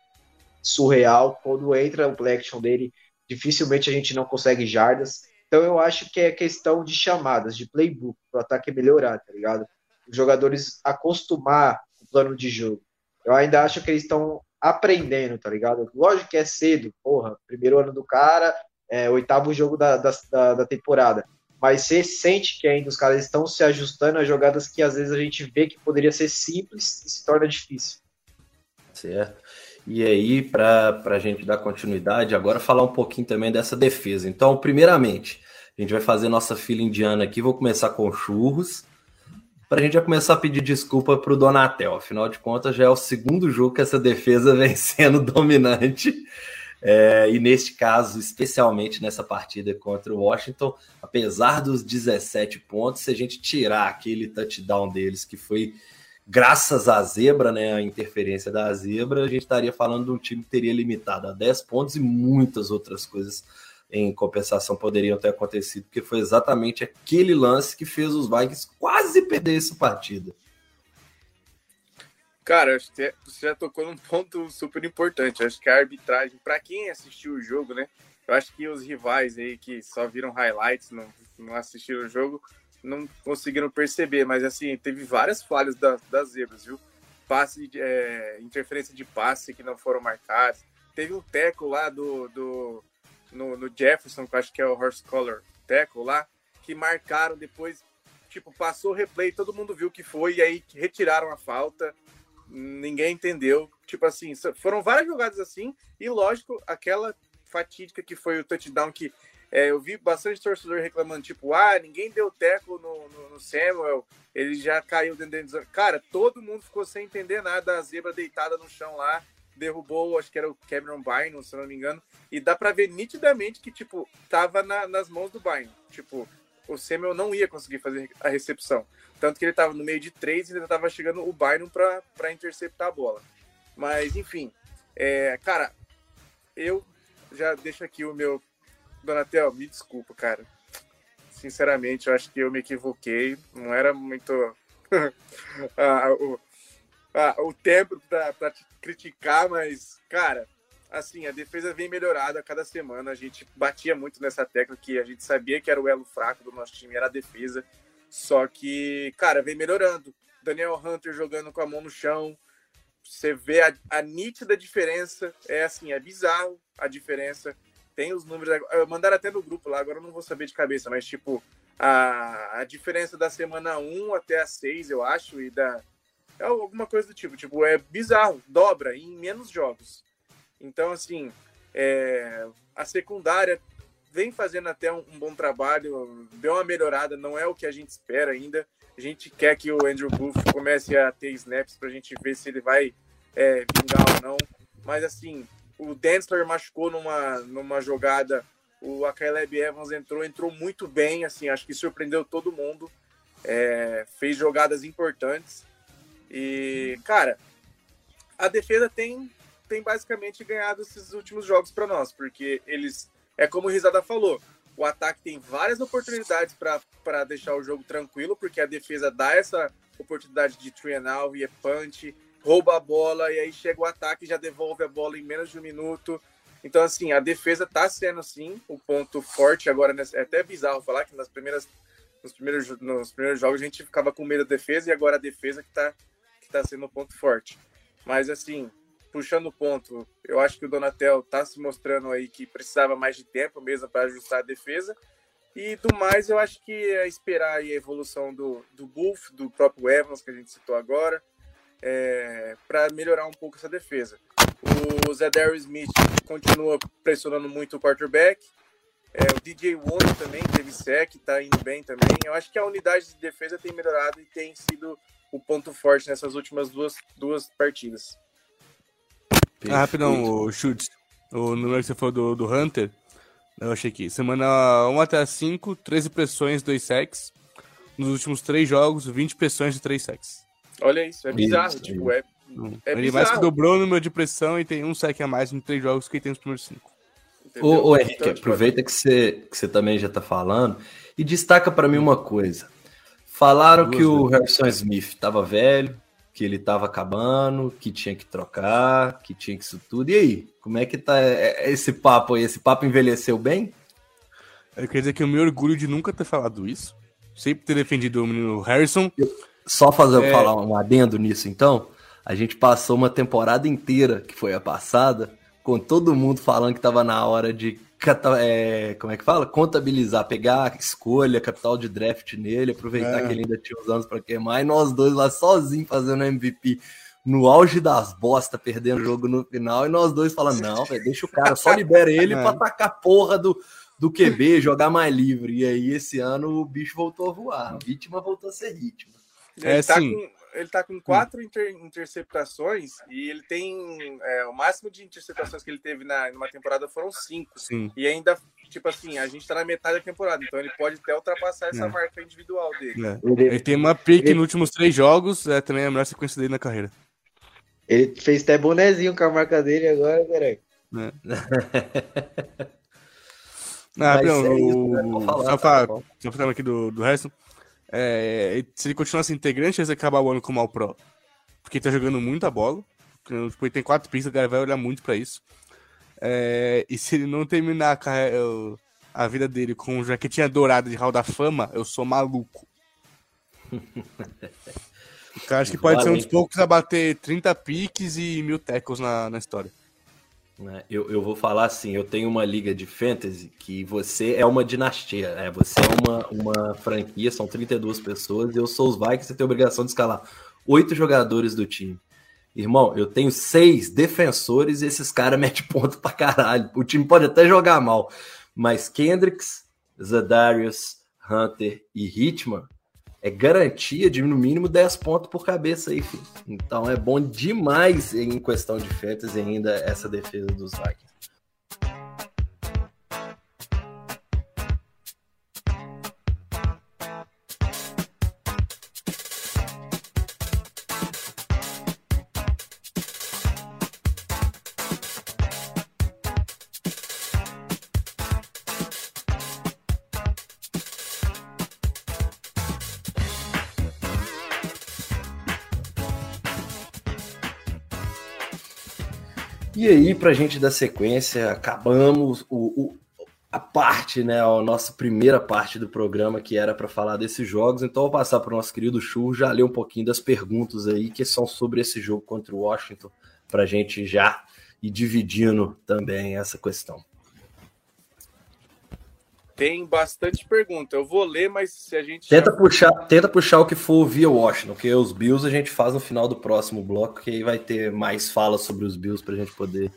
surreal. Quando entra o play action dele, dificilmente a gente não consegue jardas. Então, eu acho que é questão de chamadas, de playbook, para o ataque melhorar, tá ligado? os jogadores acostumar o plano de jogo. Eu ainda acho que eles estão aprendendo, tá ligado? Lógico que é cedo, porra, primeiro ano do cara, é, oitavo jogo da, da, da temporada. Mas você sente que ainda os caras estão se ajustando a jogadas que às vezes a gente vê que poderia ser simples e se torna difícil. Certo. E aí, para a gente dar continuidade, agora falar um pouquinho também dessa defesa. Então, primeiramente, a gente vai fazer nossa fila indiana aqui. Vou começar com churros para a gente já começar a pedir desculpa para o Donatel. Afinal de contas, já é o segundo jogo que essa defesa vem sendo dominante. É, e neste caso, especialmente nessa partida contra o Washington, apesar dos 17 pontos, se a gente tirar aquele touchdown deles, que foi graças à zebra, né, a interferência da zebra, a gente estaria falando de um time que teria limitado a 10 pontos e muitas outras coisas em compensação poderiam ter acontecido, porque foi exatamente aquele lance que fez os Vikings quase perder essa partida. Cara, acho que você já tocou num ponto super importante. Acho que a arbitragem, para quem assistiu o jogo, né? Eu acho que os rivais aí que só viram highlights, não, não assistiram o jogo, não conseguiram perceber. Mas assim, teve várias falhas da, das zebras, viu? Passe, é, interferência de passe que não foram marcados. Teve um teco lá do, do no, no Jefferson, que acho que é o Horse Color Tackle lá, que marcaram depois, tipo, passou o replay, todo mundo viu que foi, e aí retiraram a falta, ninguém entendeu. Tipo assim, foram várias jogadas assim, e lógico, aquela fatídica que foi o touchdown que é, eu vi bastante torcedor reclamando, tipo, ah, ninguém deu teco no, no, no, Samuel, ele já caiu dentro da Cara, todo mundo ficou sem entender nada, a zebra deitada no chão lá, derrubou, acho que era o Cameron Bynum, se não me engano, e dá para ver nitidamente que, tipo, tava na, nas mãos do Bynum. Tipo, o Samuel não ia conseguir fazer a recepção. Tanto que ele tava no meio de três e ainda tava chegando o Bynum para interceptar a bola. Mas, enfim, é, cara, eu já deixo aqui o meu. Donatel, me desculpa, cara. Sinceramente, eu acho que eu me equivoquei. Não era muito. ah, o, ah, o tempo para criticar, mas, cara, assim, a defesa vem melhorada a cada semana. A gente batia muito nessa tecla que a gente sabia que era o elo fraco do nosso time, era a defesa. Só que, cara, vem melhorando. Daniel Hunter jogando com a mão no chão. Você vê a, a nítida diferença. É assim, é bizarro a diferença. Tem os números. Mandaram até no grupo lá, agora não vou saber de cabeça, mas tipo, a, a diferença da semana 1 até a 6, eu acho, e da, é alguma coisa do tipo. Tipo, é bizarro, dobra em menos jogos. Então, assim, é, a secundária vem fazendo até um, um, bom trabalho, deu uma melhorada, não é o que a gente espera ainda. A gente quer que o Andrew Booth comece a ter snaps para a gente ver se ele vai é, vingar ou não. Mas assim, o Densler machucou numa, numa jogada, o Caleb Evans entrou, entrou muito bem, assim, acho que surpreendeu todo mundo. É, fez jogadas importantes. E, cara, a defesa tem, tem basicamente ganhado esses últimos jogos para nós, porque eles, é como o Risada falou, o ataque tem várias oportunidades para deixar o jogo tranquilo, porque a defesa dá essa oportunidade de three and out, e é punch, rouba a bola, e aí chega o ataque e já devolve a bola em menos de um minuto. Então, assim, a defesa tá sendo, sim, o ponto forte agora. É até bizarro falar que nas primeiras, nos, primeiros, nos primeiros jogos a gente ficava com medo da defesa e agora a defesa que tá, que tá sendo o ponto forte. Mas, assim, puxando o ponto, eu acho que o Donatel está se mostrando aí que precisava mais de tempo mesmo para ajustar a defesa. E do mais, eu acho que é esperar a evolução do, do Buff, do próprio Evans, que a gente citou agora, é, para melhorar um pouco essa defesa. O Zedary Smith continua pressionando muito o quarterback. É, o DJ Wonder também teve sec, está indo bem também. Eu acho que a unidade de defesa tem melhorado e tem sido o ponto forte nessas últimas duas, duas partidas. Ah, rapidão, o chute. O número que você falou do, do Hunter, eu achei aqui. Semana 1 até 5, 13 pressões, 2 sacks. Nos últimos 3 jogos, 20 pressões e 3 sacks. Olha isso, é bizarro. Isso, tipo, é, é Ele bizarro. mais que dobrou o número de pressão e tem um sack a mais em 3 jogos que ele tem nos primeiros 5. Ô, ô Henrique, então, aproveita que você, que você também já tá falando e destaca para mim uma coisa. Falaram Duas que o Harrison Smith tava velho, que ele estava acabando, que tinha que trocar, que tinha que isso tudo. E aí, como é que tá é, é, esse papo aí? Esse papo envelheceu bem? Eu queria dizer que eu me orgulho de nunca ter falado isso. Sempre ter defendido o menino Harrison. Só fazer é... falar um adendo nisso, então. A gente passou uma temporada inteira, que foi a passada, com todo mundo falando que estava na hora de é, como é que fala? Contabilizar, pegar a escolha, capital de draft nele, aproveitar é. que ele ainda tinha os anos para queimar, e nós dois lá sozinhos fazendo MVP no auge das bostas, perdendo o jogo no final, e nós dois falando: não, véio, deixa o cara, só libera ele é. para atacar a porra do, do QB, jogar mais livre. E aí, esse ano, o bicho voltou a voar, a vítima voltou a ser vítima. É, ele, tá com, ele tá com quatro inter, interceptações e ele tem. É, o máximo de interceptações que ele teve na, numa temporada foram cinco. Sim. E ainda, tipo assim, a gente tá na metade da temporada, então ele pode até ultrapassar essa é. marca individual dele. É. Ele tem uma pick ele... nos últimos três jogos, é também a melhor sequência dele na carreira. Ele fez até bonezinho com a marca dele agora, peraí. É. ah, não, é o... Né? Falar, só, tá só falando aqui do, do resto. É, se ele continuar integrante, ele acabar o ano como All Pro. Porque ele tá jogando muita bola. Tipo, ele tem quatro pistas, a galera vai olhar muito pra isso. É, e se ele não terminar a, carreira, a vida dele com jaquetinha dourada de Hall da Fama, eu sou maluco. o cara acho que pode ser um dos poucos a bater 30 piques e mil tackles na, na história. Né? Eu, eu vou falar assim, eu tenho uma liga de fantasy que você é uma dinastia, né? Você é uma, uma franquia, são 32 pessoas, eu sou os Vikings, você tem a obrigação de escalar oito jogadores do time. Irmão, eu tenho seis defensores e esses caras metem ponto pra caralho. O time pode até jogar mal, mas Kendricks, Zadarius, Hunter e Hitman é garantia de no mínimo 10 pontos por cabeça aí, filho. Então é bom demais em questão de fantasy ainda essa defesa dos Vikings. E aí, para a gente dar sequência, acabamos o, o, a parte, né, a nossa primeira parte do programa que era para falar desses jogos. Então, vou passar para o nosso querido Chu já ler um pouquinho das perguntas aí que são sobre esse jogo contra o Washington, para a gente já ir dividindo também essa questão. Tem bastante pergunta. Eu vou ler, mas se a gente. Tenta, já... puxar, tenta puxar o que for via Washington, porque os Bills a gente faz no final do próximo bloco, que aí vai ter mais fala sobre os Bills para a gente poder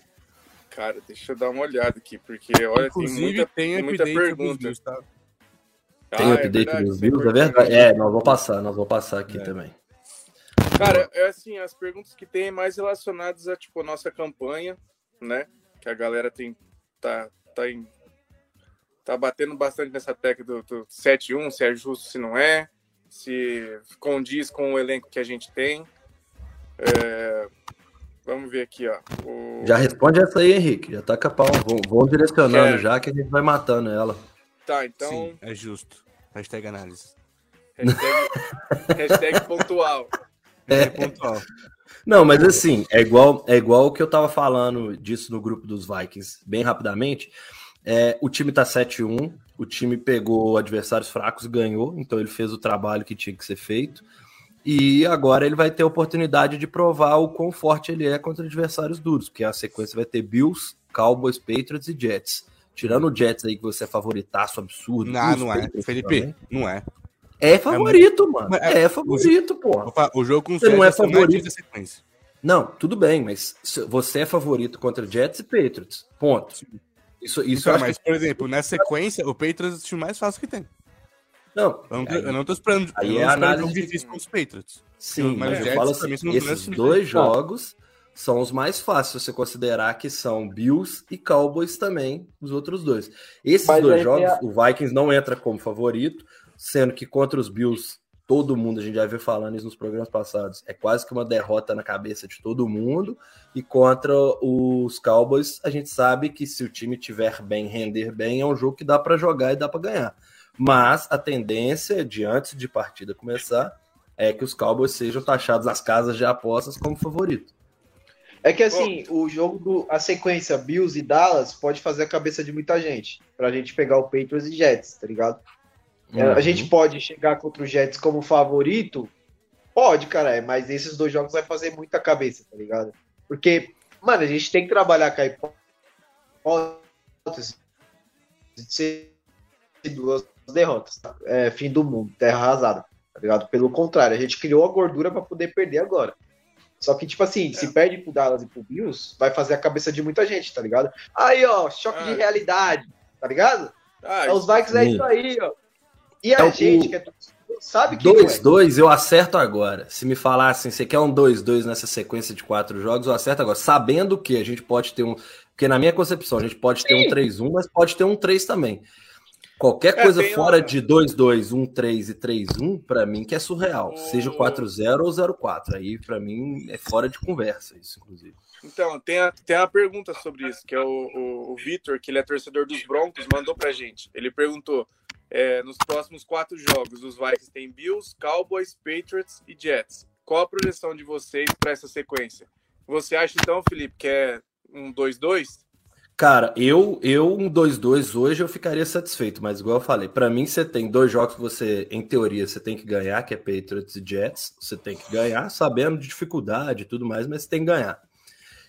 Cara, deixa eu dar uma olhada aqui, porque olha, Inclusive, tem muita, tem tem muita update pergunta. Bills, tá? Tem Ah, o é update verdade, dos é Bills, é verdade? É, nós vamos passar, nós vamos passar aqui É. também. Cara, é assim, as perguntas que tem mais relacionadas a, tipo, a nossa campanha, né? Que a galera tem, tá, tá, em, tá batendo bastante nessa tecla do, do 7-1, se é justo, se não é, se condiz com o elenco que a gente tem. É, vamos ver aqui, ó. O- Já responde essa aí, Henrique. Já tá com a pau. Vamos, vamos direcionando Quero. já que a gente vai matando ela. Tá, então, Sim, é justo. Hashtag análise. hashtag, hashtag pontual. É pontual. Não, mas assim, é igual, é igual o que eu tava falando disso no grupo dos Vikings, bem rapidamente. É, o time tá 7-1, o time pegou adversários fracos e ganhou, então ele fez o trabalho que tinha que ser feito. E agora ele vai ter a oportunidade de provar o quão forte ele é contra adversários duros, porque a sequência vai ter Bills, Cowboys, Patriots e Jets. Tirando o Jets aí que você é favoritaço absurdo. Não, não é. Patriots Felipe, também. não é. É favorito, mano. É, é- favorito, pô. O jogo com Você não é mais favorito. Não, tudo bem, mas você é favorito contra Jets e Patriots. Ponto. Isso, isso eu Então, acho mas, que... por exemplo, nessa sequência, o Patriots é o time mais fácil que tem. Não, Eu não, tô- aí- eu não tô esperando. aí eu é análise difícil com os Patriots. sim, mas eu Jets falo assim, esses dois jogos são os mais fáceis, se você considerar que são Bills e Cowboys também, os outros dois. Esses Mas dois jogos, tem o Vikings não entra como favorito, sendo que contra os Bills, todo mundo, a gente já viu falando isso nos programas passados, é quase que uma derrota na cabeça de todo mundo, e contra os Cowboys, a gente sabe que se o time tiver bem, render bem, é um jogo que dá para jogar e dá para ganhar. Mas a tendência de antes de partida começar é que os Cowboys sejam taxados nas casas de apostas como favorito. É que assim, o jogo do a sequência Bills e Dallas pode fazer a cabeça de muita gente, pra gente pegar o Patriots e Jets, tá ligado? É, A Uhum. gente pode chegar contra o Jets como favorito? Pode, cara, é, mas esses dois jogos vai fazer muita cabeça, tá ligado? Porque, mano, a gente tem que trabalhar com a hipótese de ser duas derrotas, tá? É fim do mundo, terra arrasada, tá ligado? Pelo contrário, a gente criou a gordura pra poder perder agora. Só que, tipo assim, se perde pro Dallas e pro Bills, vai fazer a cabeça de muita gente, tá ligado? Aí, ó, choque de Ah. realidade, tá ligado? Ah, É, os Vikings é isso aí, ó. E a É o- gente, que é torcedor, sabe que não é. 2-2 eu acerto agora. Se me falassem, você quer um 2-2 nessa sequência de quatro jogos, eu acerto agora. Sabendo que a gente pode ter um. Porque na minha concepção, a gente pode ter um 3-1, mas pode ter um 3 também. Qualquer É, coisa fora uma- de 2-2, 1-3 e 3-1, pra mim que é surreal. O- Seja 4-0 ou 0-4. Aí, pra mim, é fora de conversa isso, inclusive. Então, tem, a, tem uma pergunta sobre isso, que é o, o, o Vitor, que ele é torcedor dos Broncos, mandou pra gente. Ele perguntou: é, nos próximos quatro jogos, os Vikings têm Bills, Cowboys, Patriots e Jets. Qual a projeção de vocês para essa sequência? Você acha então, Felipe, que é um 2-2? Cara, eu, eu um 2-2 hoje eu ficaria satisfeito, mas igual eu falei, pra mim você tem dois jogos que você, em teoria, você tem que ganhar, que é Patriots e Jets, você tem que ganhar, sabendo de dificuldade e tudo mais, mas você tem que ganhar.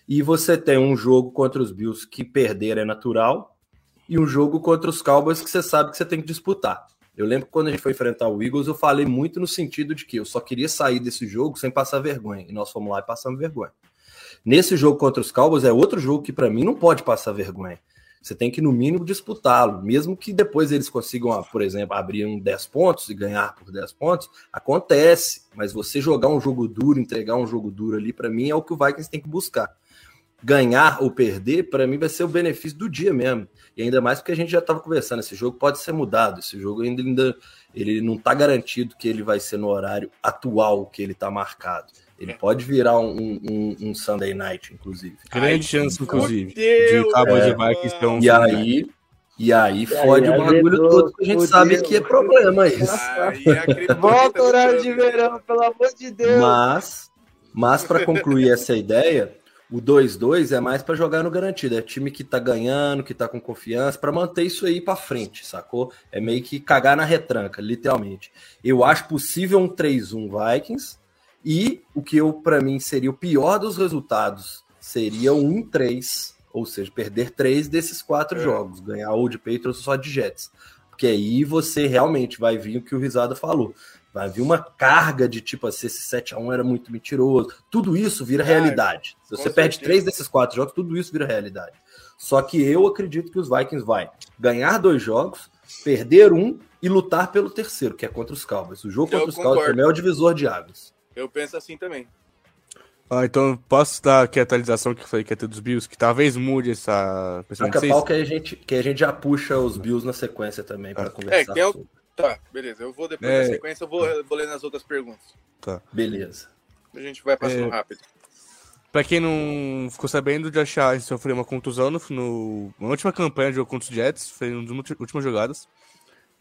E você tem um jogo contra os Bills que perder é natural, e um jogo contra os Cowboys que você sabe que você tem que disputar. Eu lembro que quando a gente foi enfrentar o Eagles, eu falei muito no sentido de que eu só queria sair desse jogo sem passar vergonha, e nós fomos lá e passamos vergonha. Nesse jogo contra os Cowboys é outro jogo que para mim não pode passar vergonha. Você tem que, no mínimo, disputá-lo. Mesmo que depois eles consigam, ah, por exemplo, abrir um 10 pontos e ganhar por 10 pontos, acontece. Mas você jogar um jogo duro, entregar um jogo duro ali, para mim é o que o Vikings tem que buscar. Ganhar ou perder, para mim, vai ser o benefício do dia mesmo. E ainda mais porque a gente já estava conversando, esse jogo pode ser mudado. Esse jogo ainda, ainda ele não está garantido que ele vai ser no horário atual que ele está marcado. Ele pode virar um, um, um Sunday night, inclusive. Grande chance, inclusive, Deus, de Cowboys é. e Vikings ter um E aí, e aí fode o bagulho todo, que a gente sabe que é problema isso. Volta horário de verão, pelo amor de Deus. Mas, mas para concluir essa ideia, o 2-2 é mais para jogar no garantido. É time que tá ganhando, que tá com confiança, para manter isso aí para frente, sacou? É meio que cagar na retranca, literalmente. Eu acho possível um 3-1 Vikings e o que eu para mim seria o pior dos resultados seria um 1-3, ou seja, perder três desses quatro É. jogos, ganhar ou de Patriots ou só de Jets. Porque aí você realmente vai vir o que o Risada falou. Vai vir uma carga de tipo assim, esse 7x1 era muito mentiroso. Tudo isso vira Ah, realidade. Se você perde certeza. três desses quatro jogos, tudo isso vira realidade. Só que eu acredito que os Vikings vai ganhar dois jogos, perder um e lutar pelo terceiro, que é contra os Cowboys. O jogo Eu contra os Cowboys também é o divisor de águas. Eu penso assim também. Ah, então posso dar aqui a atualização que eu falei que ia ter dos Bills, que talvez mude essa pau que a gente que a gente já puxa os Bills na sequência também para Ah. conversar. É, tem al- sobre. Tá, beleza. Eu vou depois É. da sequência, eu vou, eu vou ler nas outras perguntas. Beleza. A gente vai passando É. rápido. Pra quem não ficou sabendo, o Josh Allen sofreu uma contusão no, no- na última campanha de jogo contra os Jets, foi uma das últimas jogadas,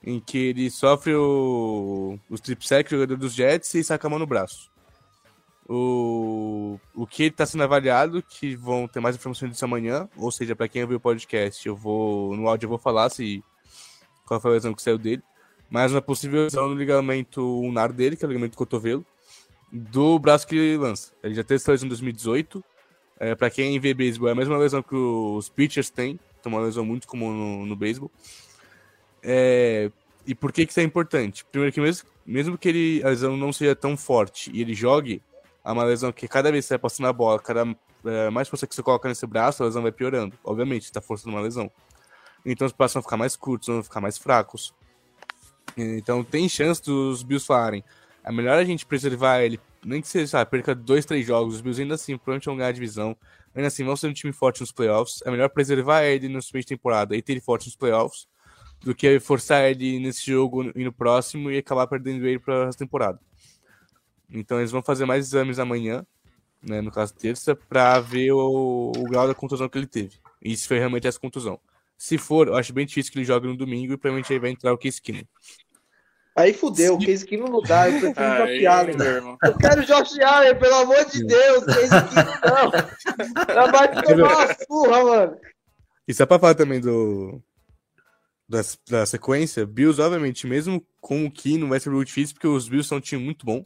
em que ele sofre o, o strip sack, jogador dos Jets, e saca a mão no braço. O, o que está sendo avaliado, que vão ter mais informações disso amanhã, ou seja, pra quem ouviu o podcast, eu vou no áudio eu vou falar se qual foi a lesão que saiu dele, mas uma possível lesão no ligamento ulnar dele, que é o ligamento do cotovelo, do braço que ele lança. Ele já teve essa lesão em 2018. É, para quem vê beisebol, é a mesma lesão que os pitchers têm. Então, uma lesão muito comum no, no beisebol. É, e por que, que isso é importante? Primeiro que mesmo, mesmo que ele, a lesão não seja tão forte e ele jogue, é uma lesão que cada vez que você vai passando a bola, cada é, mais força que você coloca nesse braço, a lesão vai piorando. Obviamente, está forçando uma lesão. Então os passos vão ficar mais curtos, vão ficar mais fracos. Então tem chance dos Bills falarem. É melhor a gente preservar ele, nem que seja, sabe, perca dois, três jogos. Os Bills ainda assim provavelmente vão ganhar a divisão. Ainda assim, vão ser um time forte nos playoffs. É melhor preservar ele no meio de temporada e ter ele forte nos playoffs do que forçar ele nesse jogo e no próximo e acabar perdendo ele para a temporada. Então eles vão fazer mais exames amanhã, né, no caso terça, para ver o, o grau da contusão que ele teve. E se foi realmente essa contusão. Se for, eu acho bem difícil que ele jogue no domingo e provavelmente aí vai entrar o Case Keenum. Aí fudeu, o Case Keenum não dá, eu prefiro o Josh Allen. meu irmão. Eu quero o Josh Allen, pelo amor de Deus, Case Keenum não. Ela vai tomar uma surra, mano. E só pra falar também do. Da, da sequência, Bills, obviamente, mesmo com o Kino, vai ser muito difícil, porque os Bills são um time muito bom.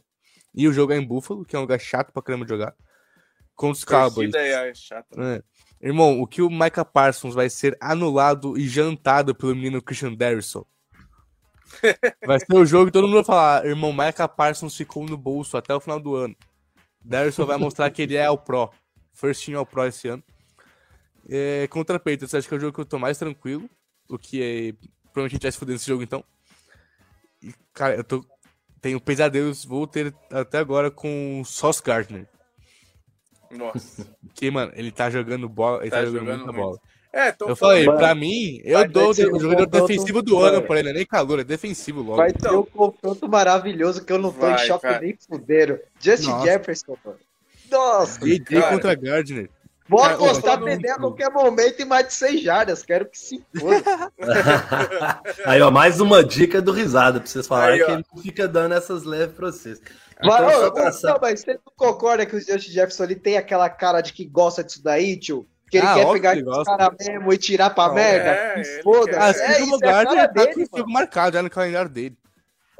E o jogo é em Buffalo, que é um lugar chato pra caramba de jogar. Contra os Cowboys. É chata. É. Irmão, o que o Micah Parsons vai ser anulado e jantado pelo menino Christian Derrisson. Vai ser o jogo e todo mundo vai falar: irmão, Micah Parsons ficou no bolso até o final do ano. Derrisson vai mostrar que ele é o Pro. First team ao Pro esse ano. É, contra Patriots, acho que é o jogo que eu tô mais tranquilo. O que é. Provavelmente a gente vai se fuder nesse jogo então. E, cara, eu tô. Tenho pesadelos, vou ter até agora com o Sauce Gardner. Nossa. Que, mano, ele tá jogando bola, ele tá, Tá jogando, jogando muita muito. bola. É, então Eu falei, Mano, pra mim, eu dou o jogador defensivo do ano pra ele, não é nem calor, é defensivo logo. Vai ter um confronto maravilhoso que eu não tô Vai, em choque cara. nem fudeiro. Justin. Jefferson, mano. Nossa, DJ contra Gardner. Vou apostar ô, TD a qualquer momento e mais de 6 jardas. Quero que se foda. Aí, ó, mais uma dica do risada pra vocês falarem Aí, que ele não fica dando essas leves pra vocês. Mas, Então, não, mas você não concorda que o Justin Jefferson ele tem aquela cara de que gosta disso daí, tio? Que ele Ah, quer pegar que os caras mesmo e tirar pra Não, merda? é, Que ele foda. quer. Ah, É, isso é a lugar, cara ele tá dele, com mano. jogo marcado já no calendário dele.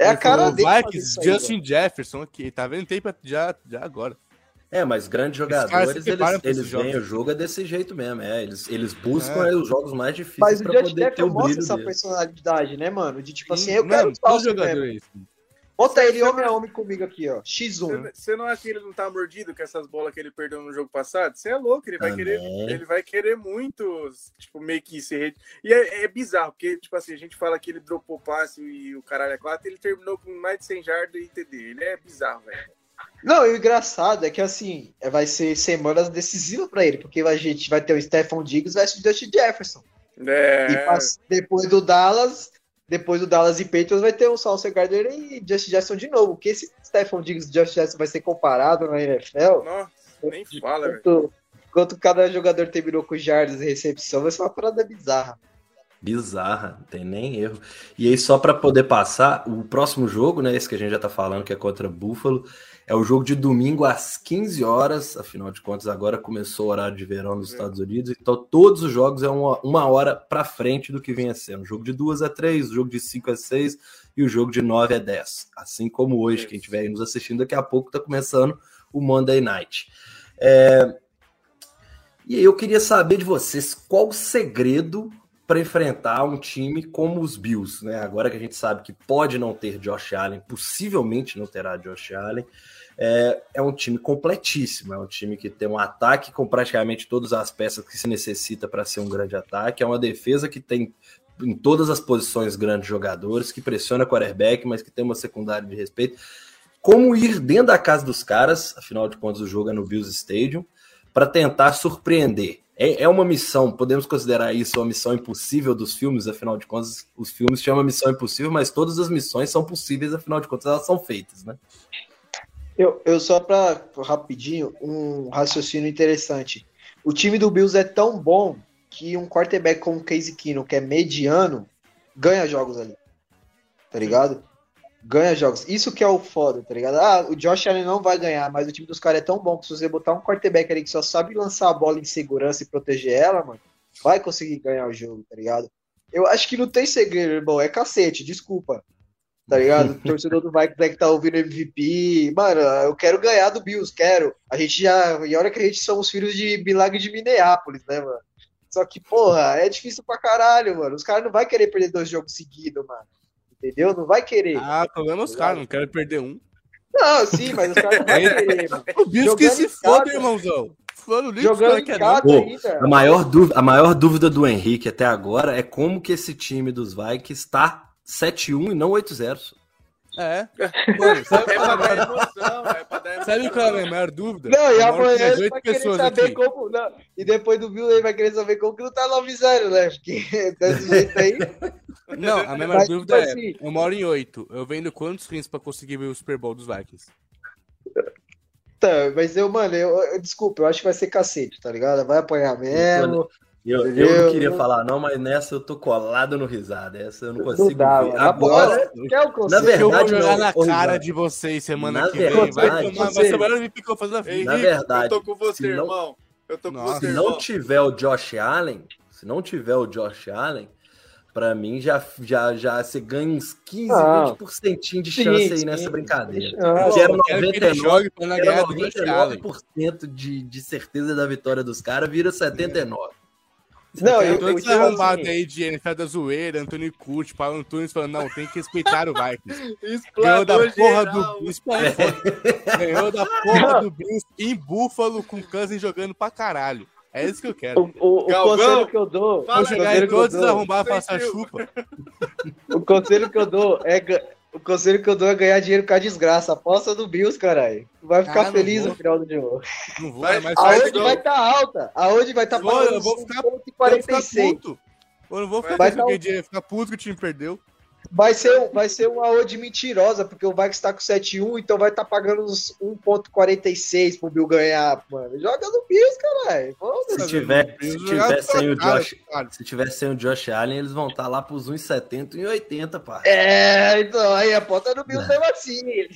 É a Ele cara falou, dele. Vikings, isso aí, Justin Jefferson aqui, tá vendo? Tem pra já, já agora. É, mas grandes jogadores, eles, veem jogos. o jogo é desse jeito mesmo. É, eles, eles buscam É. é, os jogos mais difíceis Mas o pra Justin poder ter o mostra brilho essa personalidade, né, mano? De tipo assim, Sim, eu quero mano, o salto todos mesmo. jogadores. Bota ele homem a homem comigo aqui, ó. X1. Você, não acha que ele não tá mordido com essas bolas que ele perdeu no jogo passado? Você é louco, ele vai Também. querer, ele vai querer muito, tipo, meio que se. E é, é bizarro, porque, tipo assim, a gente fala que ele dropou passe e o caralho é 4, ele terminou com mais de 100 jardas e TD. Ele é bizarro, velho. Não, e o engraçado é que assim, vai ser semanas decisivas pra ele, porque a gente vai ter o Stephon Diggs versus o Justin Jefferson. É, E depois do Dallas, depois do Dallas e Patriots vai ter o Sauce Gardner e Justin Jefferson de novo. Porque esse Stephon Diggs e Justin Jefferson vai ser comparado na NFL, nossa, nem fala, velho. enquanto, enquanto cada jogador terminou com jardas e recepção, vai ser uma parada bizarra. Bizarra, não tem nem erro. E aí, só para poder passar, o próximo jogo, né? Esse que a gente já tá falando, que é contra Buffalo, é o jogo de domingo às 15 horas. Afinal de contas, agora começou o horário de verão nos Estados Unidos, então todos os jogos é uma, uma hora para frente do que vinha sendo. O jogo de 2 a 3, o jogo de 5 a 6 e o jogo de 9 a 10. Assim como hoje, quem estiver aí nos assistindo, daqui a pouco tá começando o Monday Night. É, E aí eu queria saber de vocês qual o segredo para enfrentar um time como os Bills, né? Agora que a gente sabe que pode não ter Josh Allen, possivelmente não terá Josh Allen. É, é um time completíssimo. É um time que tem um ataque com praticamente todas as peças que se necessita para ser um grande ataque. É uma defesa que tem em todas as posições grandes jogadores, que pressiona quarterback, mas que tem uma secundária de respeito. Como ir dentro da casa dos caras, afinal de contas o jogo é no Bills Stadium, para tentar surpreender. É, é uma missão, podemos considerar isso uma missão impossível dos filmes, afinal de contas, os filmes chamam missão impossível, mas todas as missões são possíveis, afinal de contas, elas são feitas, né? Eu, eu só para rapidinho, um raciocínio interessante. O time do Bills é tão bom que um quarterback como o Casey Keenum, que é mediano, ganha jogos ali. Tá ligado? Ganha jogos. Isso que é o foda, tá ligado? Ah, o Josh Allen não vai ganhar, mas o time dos caras é tão bom que se você botar um quarterback ali que só sabe lançar a bola em segurança e proteger ela, mano, vai conseguir ganhar o jogo, tá ligado? Eu acho que não tem segredo, irmão. É cacete, desculpa tá ligado? O torcedor do Vikings é que tá ouvindo MVP. Mano, eu quero ganhar do Bills, quero. A gente já. E olha que a gente somos filhos de milagre de Minneapolis, né, mano? Só que, porra, é difícil pra caralho, mano. Os caras não vai querer perder dois jogos seguidos, mano. Entendeu? Não vai querer. Ah, problema é os caras, não querem perder um. Não, sim, mas os caras não vão querer, mano. O Bills que se foda, irmãozão. Falando Jogando ainda. A maior, dúvida, a maior dúvida do Henrique até agora é como que esse time dos Vikings está 7-1 e não 8-0. É. Mano, sabe É pra qual é dar emoção, é pra dar emoção. sabe qual é a maior dúvida? Não, e amanhã ele vai querer saber aqui. como. Não, e depois do Bill ele vai querer saber como que não tá 9-0, né? Porque desse jeito aí. Não, a minha maior Mas, dúvida tipo é: assim- eu moro em oito. Eu vendo quantos rins pra conseguir ver o Super Bowl dos Vikings? Tá, mas eu, mano, eu, eu- desculpa, eu acho que vai ser cacete, tá ligado? Vai apanhar mesmo. Eu, eu não queria falar, não, mas nessa eu tô colado no risada. Essa eu não Não consigo dá, ver. Agora, o na? Que eu vou verdade, jogar não, na cara Rivan. de vocês semana Na que vem. verdade- Vai tomar, vai melhor MVP que eu vou fazer na verdade, eu tô com você, não- irmão. Eu tô com Nossa, você, se irmão. não tiver o Josh Allen, se não tiver o Josh Allen, pra mim já, já, já você ganha uns 15, Não. 20% de Sim, chance aí sim. nessa brincadeira. Não, Eu quero Eu quero que ele 99, jogue pra não Era ganhar do Josh Allen. 99% de, de certeza da vitória dos caras, vira 79. Não, eu, tô eu, desarrombado assim, aí de NFL da zoeira, Antônio Curti, Paulo Antunes falando, não, tem que respeitar o Vikings. Ganhou da porra geral. do foda. Ganhou da porra do Bills em Búfalo com o Cousins jogando pra caralho. É isso que eu quero. o, o, o Galvão, conselho que eu dou. fala o chegar em todos dou- desarrombar, passar chupa. O conselho que eu dou é. O conselho que eu dou é ganhar dinheiro com a desgraça. Aposta do Bills, caralho. Vai ficar Ah, feliz vou. no final do jogo. Não vou, é Aonde fácil. igual- vai estar alta? Aonde vai estar pagando eu vou ficar- 5,46? Eu vou ficar puto. Eu não vou ficar Vai dinheiro, ficar puto que o time perdeu. Vai ser, vai ser uma odd mentirosa, porque o Vikings tá com 7-1, então vai estar pagando uns 1.46 pro Bill ganhar, mano. Joga no Bills, caralho. Se tiver, se tiver sem o Josh, cara. se tiver sem o Josh Allen, eles vão estar lá pros 1,70 e 1,80, pá. É, então aí aponta no Bills mesmo assim.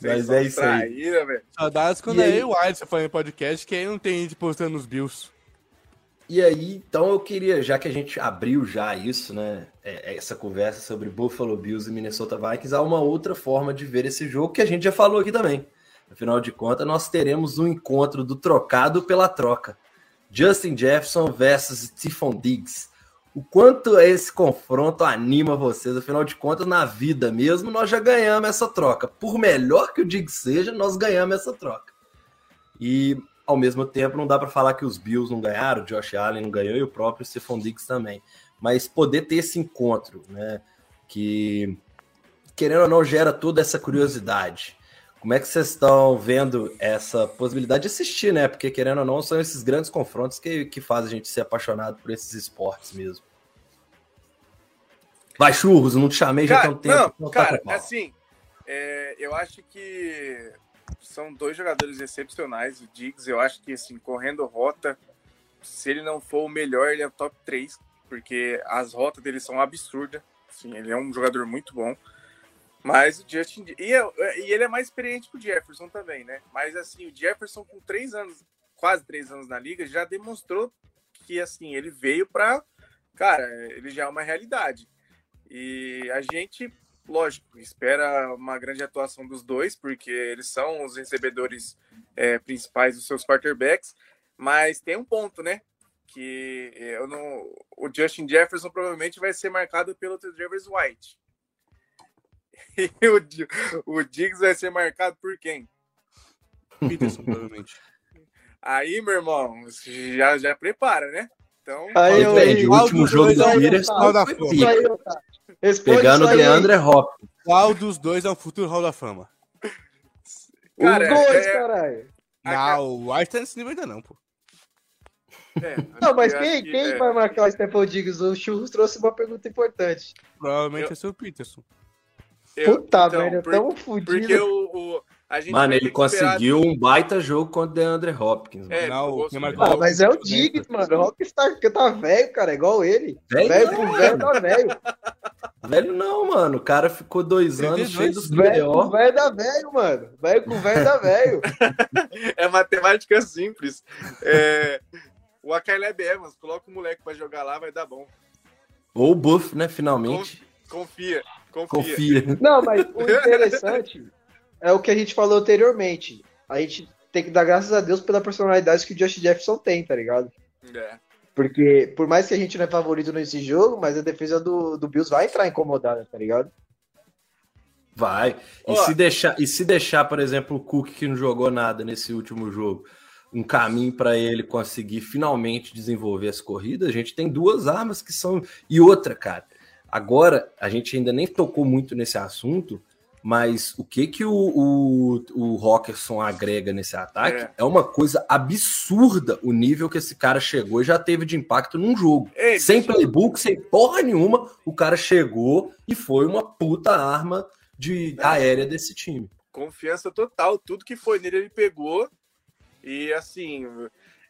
Mas é isso aí. Saudades quando E é aí? e o Alisson falando em podcast, que aí não tem gente postando nos Bills. E aí, então eu queria, já que a gente abriu já isso, né? é- Essa conversa sobre Buffalo Bills e Minnesota Vikings, há uma outra forma de ver esse jogo que a gente já falou aqui também. Afinal de contas, nós teremos um encontro do trocado pela troca. Justin Jefferson versus Stephon Diggs. O quanto esse confronto anima vocês? Afinal de contas, na vida mesmo, nós já ganhamos essa troca. Por melhor que o Diggs seja, nós ganhamos essa troca. E ao mesmo tempo, não dá para falar que os Bills não ganharam, o Josh Allen não ganhou e o próprio Stephon Diggs também. Mas poder ter esse encontro, né? Que, querendo ou não, gera toda essa curiosidade. Como é que vocês estão vendo essa possibilidade de assistir, né? Porque, querendo ou não, são esses grandes confrontos que, que fazem a gente ser apaixonado por esses esportes mesmo. Vai, churros, não te chamei já Cara, tem um tempo. não, então tá cara, assim, é, eu acho que são dois jogadores excepcionais. O Diggs, eu acho que, assim, correndo rota, se ele não for o melhor, ele é o top 3, porque as rotas dele são absurdas. Assim, ele é um jogador muito bom. Mas o Justin. E, é- e ele é mais experiente que o Jefferson também, né? Mas, assim, o Jefferson, com três anos, quase três anos na liga, já demonstrou que, assim, ele veio pra. Cara, ele já é uma realidade. E a gente, lógico, espera uma grande atuação dos dois, porque eles são os recebedores é, principais dos seus quarterbacks. Mas tem um ponto, né? Que eu não, o Justin Jefferson provavelmente vai ser marcado pelo Travis White. E o, o Diggs vai ser marcado por quem? Peterson, provavelmente. Aí, meu irmão, já, já prepara, né? Então, Aí, eu- Depende, o Qual último dos jogo dois do é o Raiders Hall da foi Fama? Aí, Pegando o aí. DeAndre Hopkins. Qual dos dois é o futuro Hall da Fama? Cara, Os dois, é- caralho. Não, o White tá nesse nível ainda não, pô. é, Não, mas quem, que- quem é. vai marcar o Stephen Diggs? O Churros trouxe uma pergunta importante. Provavelmente Eu- ser o Peterson. Eu- Puta então, merda, por- tão Porque fudido. o, o- gente Mano, ele conseguiu um baita jogo contra o DeAndre Hopkins. É, Não, marcou- Ah, mas é o Diggs, mano. O Rockstar que tá velho, cara, igual ele. Velho Velho não, com velho tá velho. Velho não, mano. O cara ficou dois anos 32, cheio dos Velho com velho da velho, mano. Velho com velho da velho. É matemática simples. É, o Akaileb Evans, coloca o moleque pra jogar lá, vai dar bom. Ou o Buff, né, finalmente. Confia, confia. Confia. Não, mas o interessante é o que a gente falou anteriormente. A gente tem que dar graças a Deus pela personalidade que o Josh Jefferson tem, tá ligado? É. Porque, por mais que a gente não é favorito nesse jogo, mas a defesa do, do Bills vai entrar incomodada, tá ligado? Vai. E, Ó. se deixar, e se deixar, por exemplo, o Cook, que não jogou nada nesse último jogo, um caminho para ele conseguir finalmente desenvolver as corridas, a gente tem duas armas que são. E outra, cara. Agora, a gente ainda nem tocou muito nesse assunto, mas o que que o, o, o Rockerson agrega nesse ataque É. é. uma coisa absurda o nível que esse cara chegou e já teve de impacto num jogo. Ei, sem playbook, sem porra nenhuma, o cara chegou e foi uma puta arma de aérea desse time. Confiança total. Tudo que foi nele, ele pegou. E assim,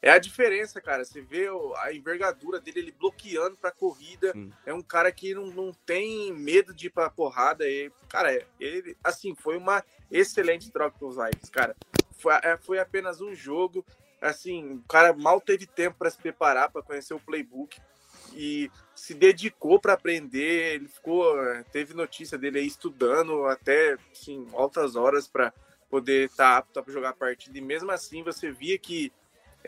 é a diferença, cara. Você vê a envergadura dele, ele bloqueando pra corrida. Sim. É um cara que não, não tem medo de ir pra porrada. E, cara, é- ele, assim, foi uma excelente troca com os Vikings, cara. Foi, é, foi apenas um jogo. Assim, o cara mal teve tempo para se preparar, para conhecer o playbook. E se dedicou para aprender. Ele ficou. eh, Teve notícia dele aí estudando até assim, altas horas para poder estar apto para jogar a partida. E mesmo assim, você via que.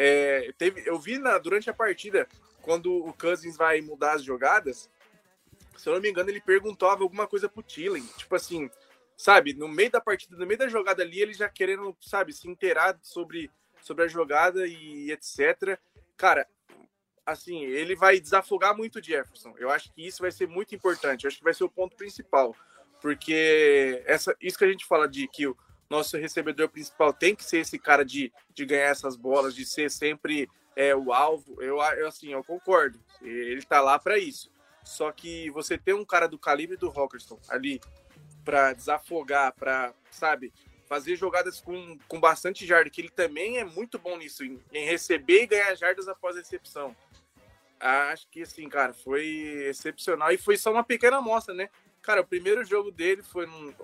É, teve, eu vi na, durante a partida, quando o Cousins vai mudar as jogadas, se eu não me engano, ele perguntava alguma coisa pro Tillen. Tipo assim, sabe, no meio da partida, no meio da jogada ali, ele já querendo, sabe, se inteirar sobre, sobre a jogada e etc. Cara, assim, ele vai desafogar muito o Jefferson. Eu acho que isso vai ser muito importante. Eu acho que vai ser o ponto principal. Porque essa, isso que a gente fala de que o nosso recebedor principal tem que ser esse cara de, de ganhar essas bolas, de ser sempre é, o alvo. Eu, eu, assim, eu concordo. Ele tá lá para isso. Só que você ter um cara do calibre do Rockerson ali para desafogar, para, sabe, fazer jogadas com, com bastante jarda, que ele também é muito bom nisso, em, em receber e ganhar jardas após a recepção. Acho que, assim, cara, foi excepcional. E foi só uma pequena amostra, né? Cara, o primeiro jogo dele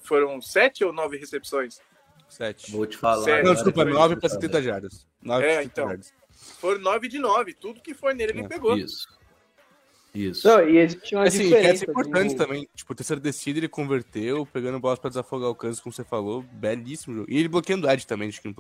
foram sete ou nove recepções? Sete. Vou te falar. Sério? Não, desculpa, que eu 9 tô para sabendo. 70 jardas. 9 É, pra 70 então. jardas. Foram nove de nove. Tudo que foi nele, ele É, pegou. Isso. Isso. Não, e existe uma Assim, diferença. peças importantes do- também. Tipo, o terceiro descida ele converteu, pegando bolas pra desafogar o Kansas, como você falou. Belíssimo jogo. E ele bloqueando o Ed também, de Kim.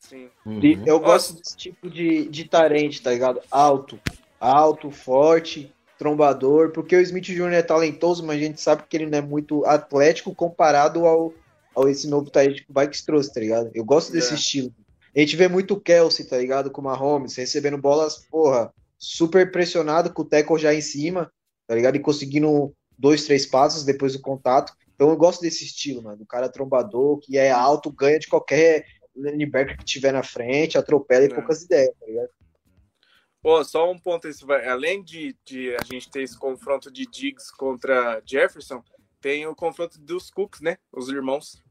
Sim. Uhum. de- eu Nossa. gosto desse tipo de, de tarente, tá ligado? Alto. Alto, forte, trombador. Porque o Smith Jr. é talentoso, mas a gente sabe que ele não é muito atlético comparado ao, ao esse novo tarente que o Vikes trouxe, tá ligado? Eu gosto desse É. estilo. A gente vê muito o Kelsey, tá ligado? Com o Mahomes, recebendo bolas, porra, super pressionado, com o tackle já em cima, tá ligado? E conseguindo dois, três passos depois do contato. Então eu gosto desse estilo, mano. Do cara trombador, que é alto, ganha de qualquer linebacker que tiver na frente, atropela e É. poucas ideias, tá ligado? Pô, só um ponto. Esse, além de, de a gente ter esse confronto de Diggs contra Jefferson, tem o confronto dos Cooks, né? Os irmãos.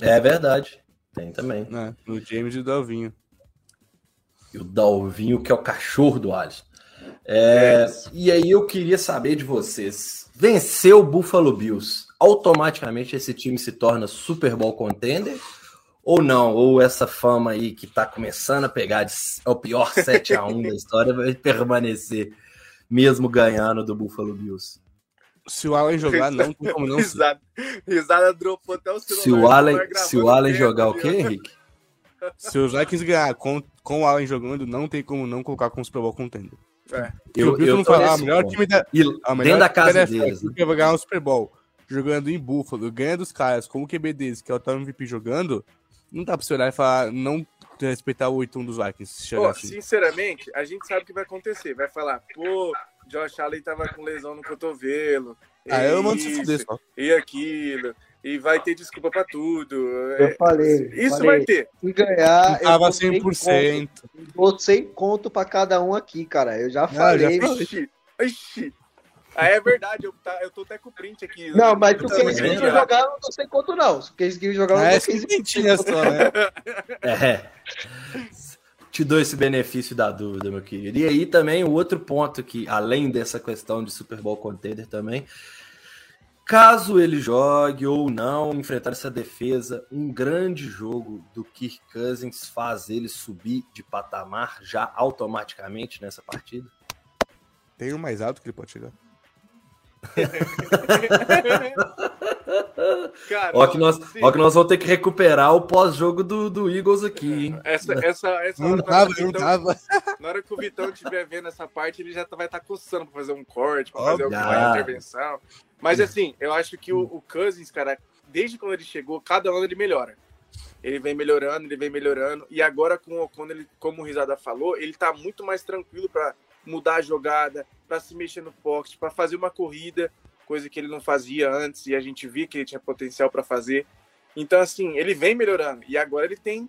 É verdade. Tem também. Né? No James e o Dalvinho. E o Dalvinho, que é o cachorro do Alisson. É, e aí eu queria saber de vocês. Venceu o Buffalo Bills. Automaticamente esse time se torna Super Bowl contender? Ou não? Ou essa fama aí que tá começando a pegar de, é o pior 7x1 da história vai permanecer, mesmo ganhando do Buffalo Bills? Se o Allen jogar, não tem como não risada, risada dropou até o celular. Se o Allen, se o Allen jogar o quê, Henrique? Se os Vikings ganhar com, com o Allen jogando, não tem como não colocar com o Super Bowl contender. É. E o Bills não falar, o nesse melhor ponto. time da, E a melhor dentro da casa deles, né? que vai ganhar o Super Bowl. jogando em Buffalo, ganha dos caras com o QB deles, que é o Tom MVP jogando, não dá pra você olhar e falar, não respeitar o 8-1 dos Vikings. Pô, assim. sinceramente, a gente sabe o que vai acontecer. Vai falar, pô, Josh Allen tava com lesão no cotovelo. Ah, eu mando se fuder só. E aquilo. E vai ter desculpa pra tudo. Eu É, falei. Isso falei, vai ter. Se ganhar, eu Tava vou sem conto. 100%. Vou sem conto pra cada um aqui, cara. Eu já já falei. falei. Ixi, ixi. Ah, é verdade, eu, tá, eu tô até com o print aqui. Não, mas o Também. Case Keenum jogar, eu não tô sem conto, não. Se o Case Keenum jogar, eu não é tô sem cinquentinha só, né? É. Te dou esse benefício da dúvida, meu querido. E aí também o outro ponto que, além dessa questão de Super Bowl contender também, caso ele jogue ou não enfrentar essa defesa, um grande jogo do Kirk Cousins faz ele subir de patamar já automaticamente nessa partida. Tem um mais alto que ele pode chegar. Cara, Ó que, nós, sim, ó que nós vamos ter que recuperar o pós-jogo do, do Eagles aqui, hein? essa, essa, essa Não hora, tava, na, hora não que o tava. Vitão, na hora que o Vitão estiver vendo essa parte, ele já tá- vai estar coçando pra fazer um corte, pra fazer alguma intervenção. Mas assim, eu acho que o, o Cousins, cara, desde quando ele chegou, cada ano ele melhora. Ele vem melhorando, ele vem melhorando. E agora, com o Ocon, ele, como o Risada falou, ele tá muito mais tranquilo para mudar a jogada, para se mexer no pocket, para fazer uma corrida, coisa que ele não fazia antes e a gente via que ele tinha potencial para fazer. Então, assim, ele vem melhorando. E agora ele tem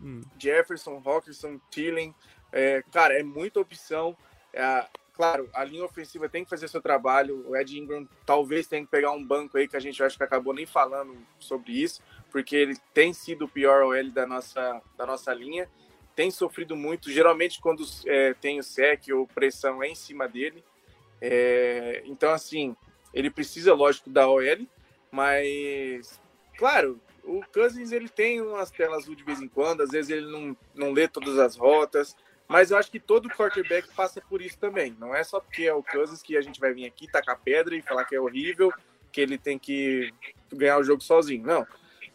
Hum. Jefferson, Hawkinson, Thielen. É, cara, é muita opção. É, claro, a linha ofensiva tem que fazer seu trabalho. O Ed Ingram talvez tenha que pegar um banco aí que a gente acho que acabou nem falando sobre isso, porque ele tem sido o pior OL da nossa, da nossa linha. Tem sofrido muito. Geralmente, quando é, tem o sec ou pressão é em cima dele. É, então, assim, ele precisa, lógico, da OL, mas, claro, o Cousins ele tem umas telas de vez em quando, às vezes ele não, não lê todas as rotas, mas eu acho que todo quarterback passa por isso também. Não é só porque é o Cousins que a gente vai vir aqui, tacar pedra e falar que é horrível, que ele tem que ganhar o jogo sozinho. Não.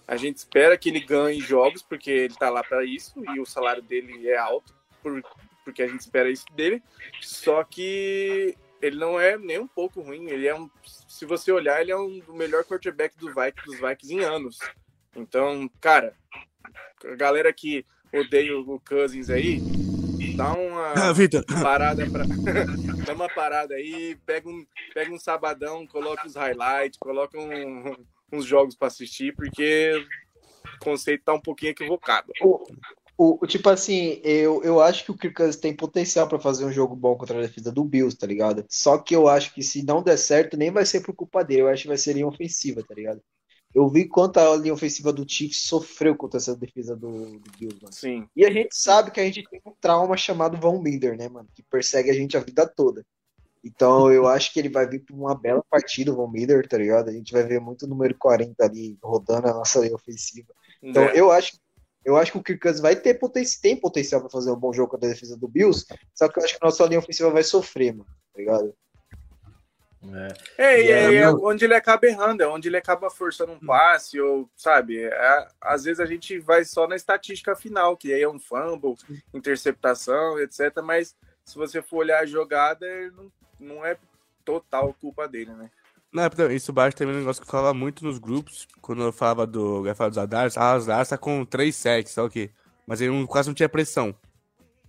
A gente espera que ele ganhe jogos, porque ele tá lá para isso e o salário dele é alto, por, porque a gente espera isso dele. Só que ele não é nem um pouco ruim. Ele é um, se você olhar, ele é um do melhor quarterback do Vikings, dos Vikings em anos. Então, cara, a galera que odeia o Cousins aí, dá uma Ah, parada pra. dá uma parada aí, pega um, pega um sabadão, coloca os highlights, coloca um- uns jogos pra assistir, porque o conceito tá um pouquinho equivocado. O, tipo assim, eu, eu acho que o Kirk Cousins tem potencial pra fazer um jogo bom contra a defesa do Bills, tá ligado? Só que eu acho que se não der certo, nem vai ser por culpa dele. Eu acho que vai ser linha ofensiva, tá ligado? Eu vi quanto a linha ofensiva do Chiefs sofreu contra essa defesa do, do Bills, mano. Sim. E a gente sabe que a gente tem um trauma chamado Von Miller, né, mano? Que persegue a gente a vida toda. Então eu acho que ele vai vir para uma bela partida, o Von Miller, tá ligado? A gente vai ver muito número 40 ali rodando a nossa linha ofensiva. Então É. eu acho, eu acho que o Kirk Cousins vai ter potencial, tem potencial para fazer um bom jogo contra a defesa do Bills, só que eu acho que a nossa linha ofensiva vai sofrer, mano, tá ligado? É, é, é, é onde ele acaba errando, é onde ele acaba forçando um passe, ou, sabe, é, às vezes a gente vai só na estatística final, que aí é um fumble, interceptação, etc. Mas se você for olhar a jogada, não, não é total culpa dele, né? Não, é isso bate também um negócio que eu falava muito nos grupos, quando eu falava do, falar dos Adars, ah, os Adars tá com 3 sacks, sabe o quê? Mas ele não- quase não tinha pressão.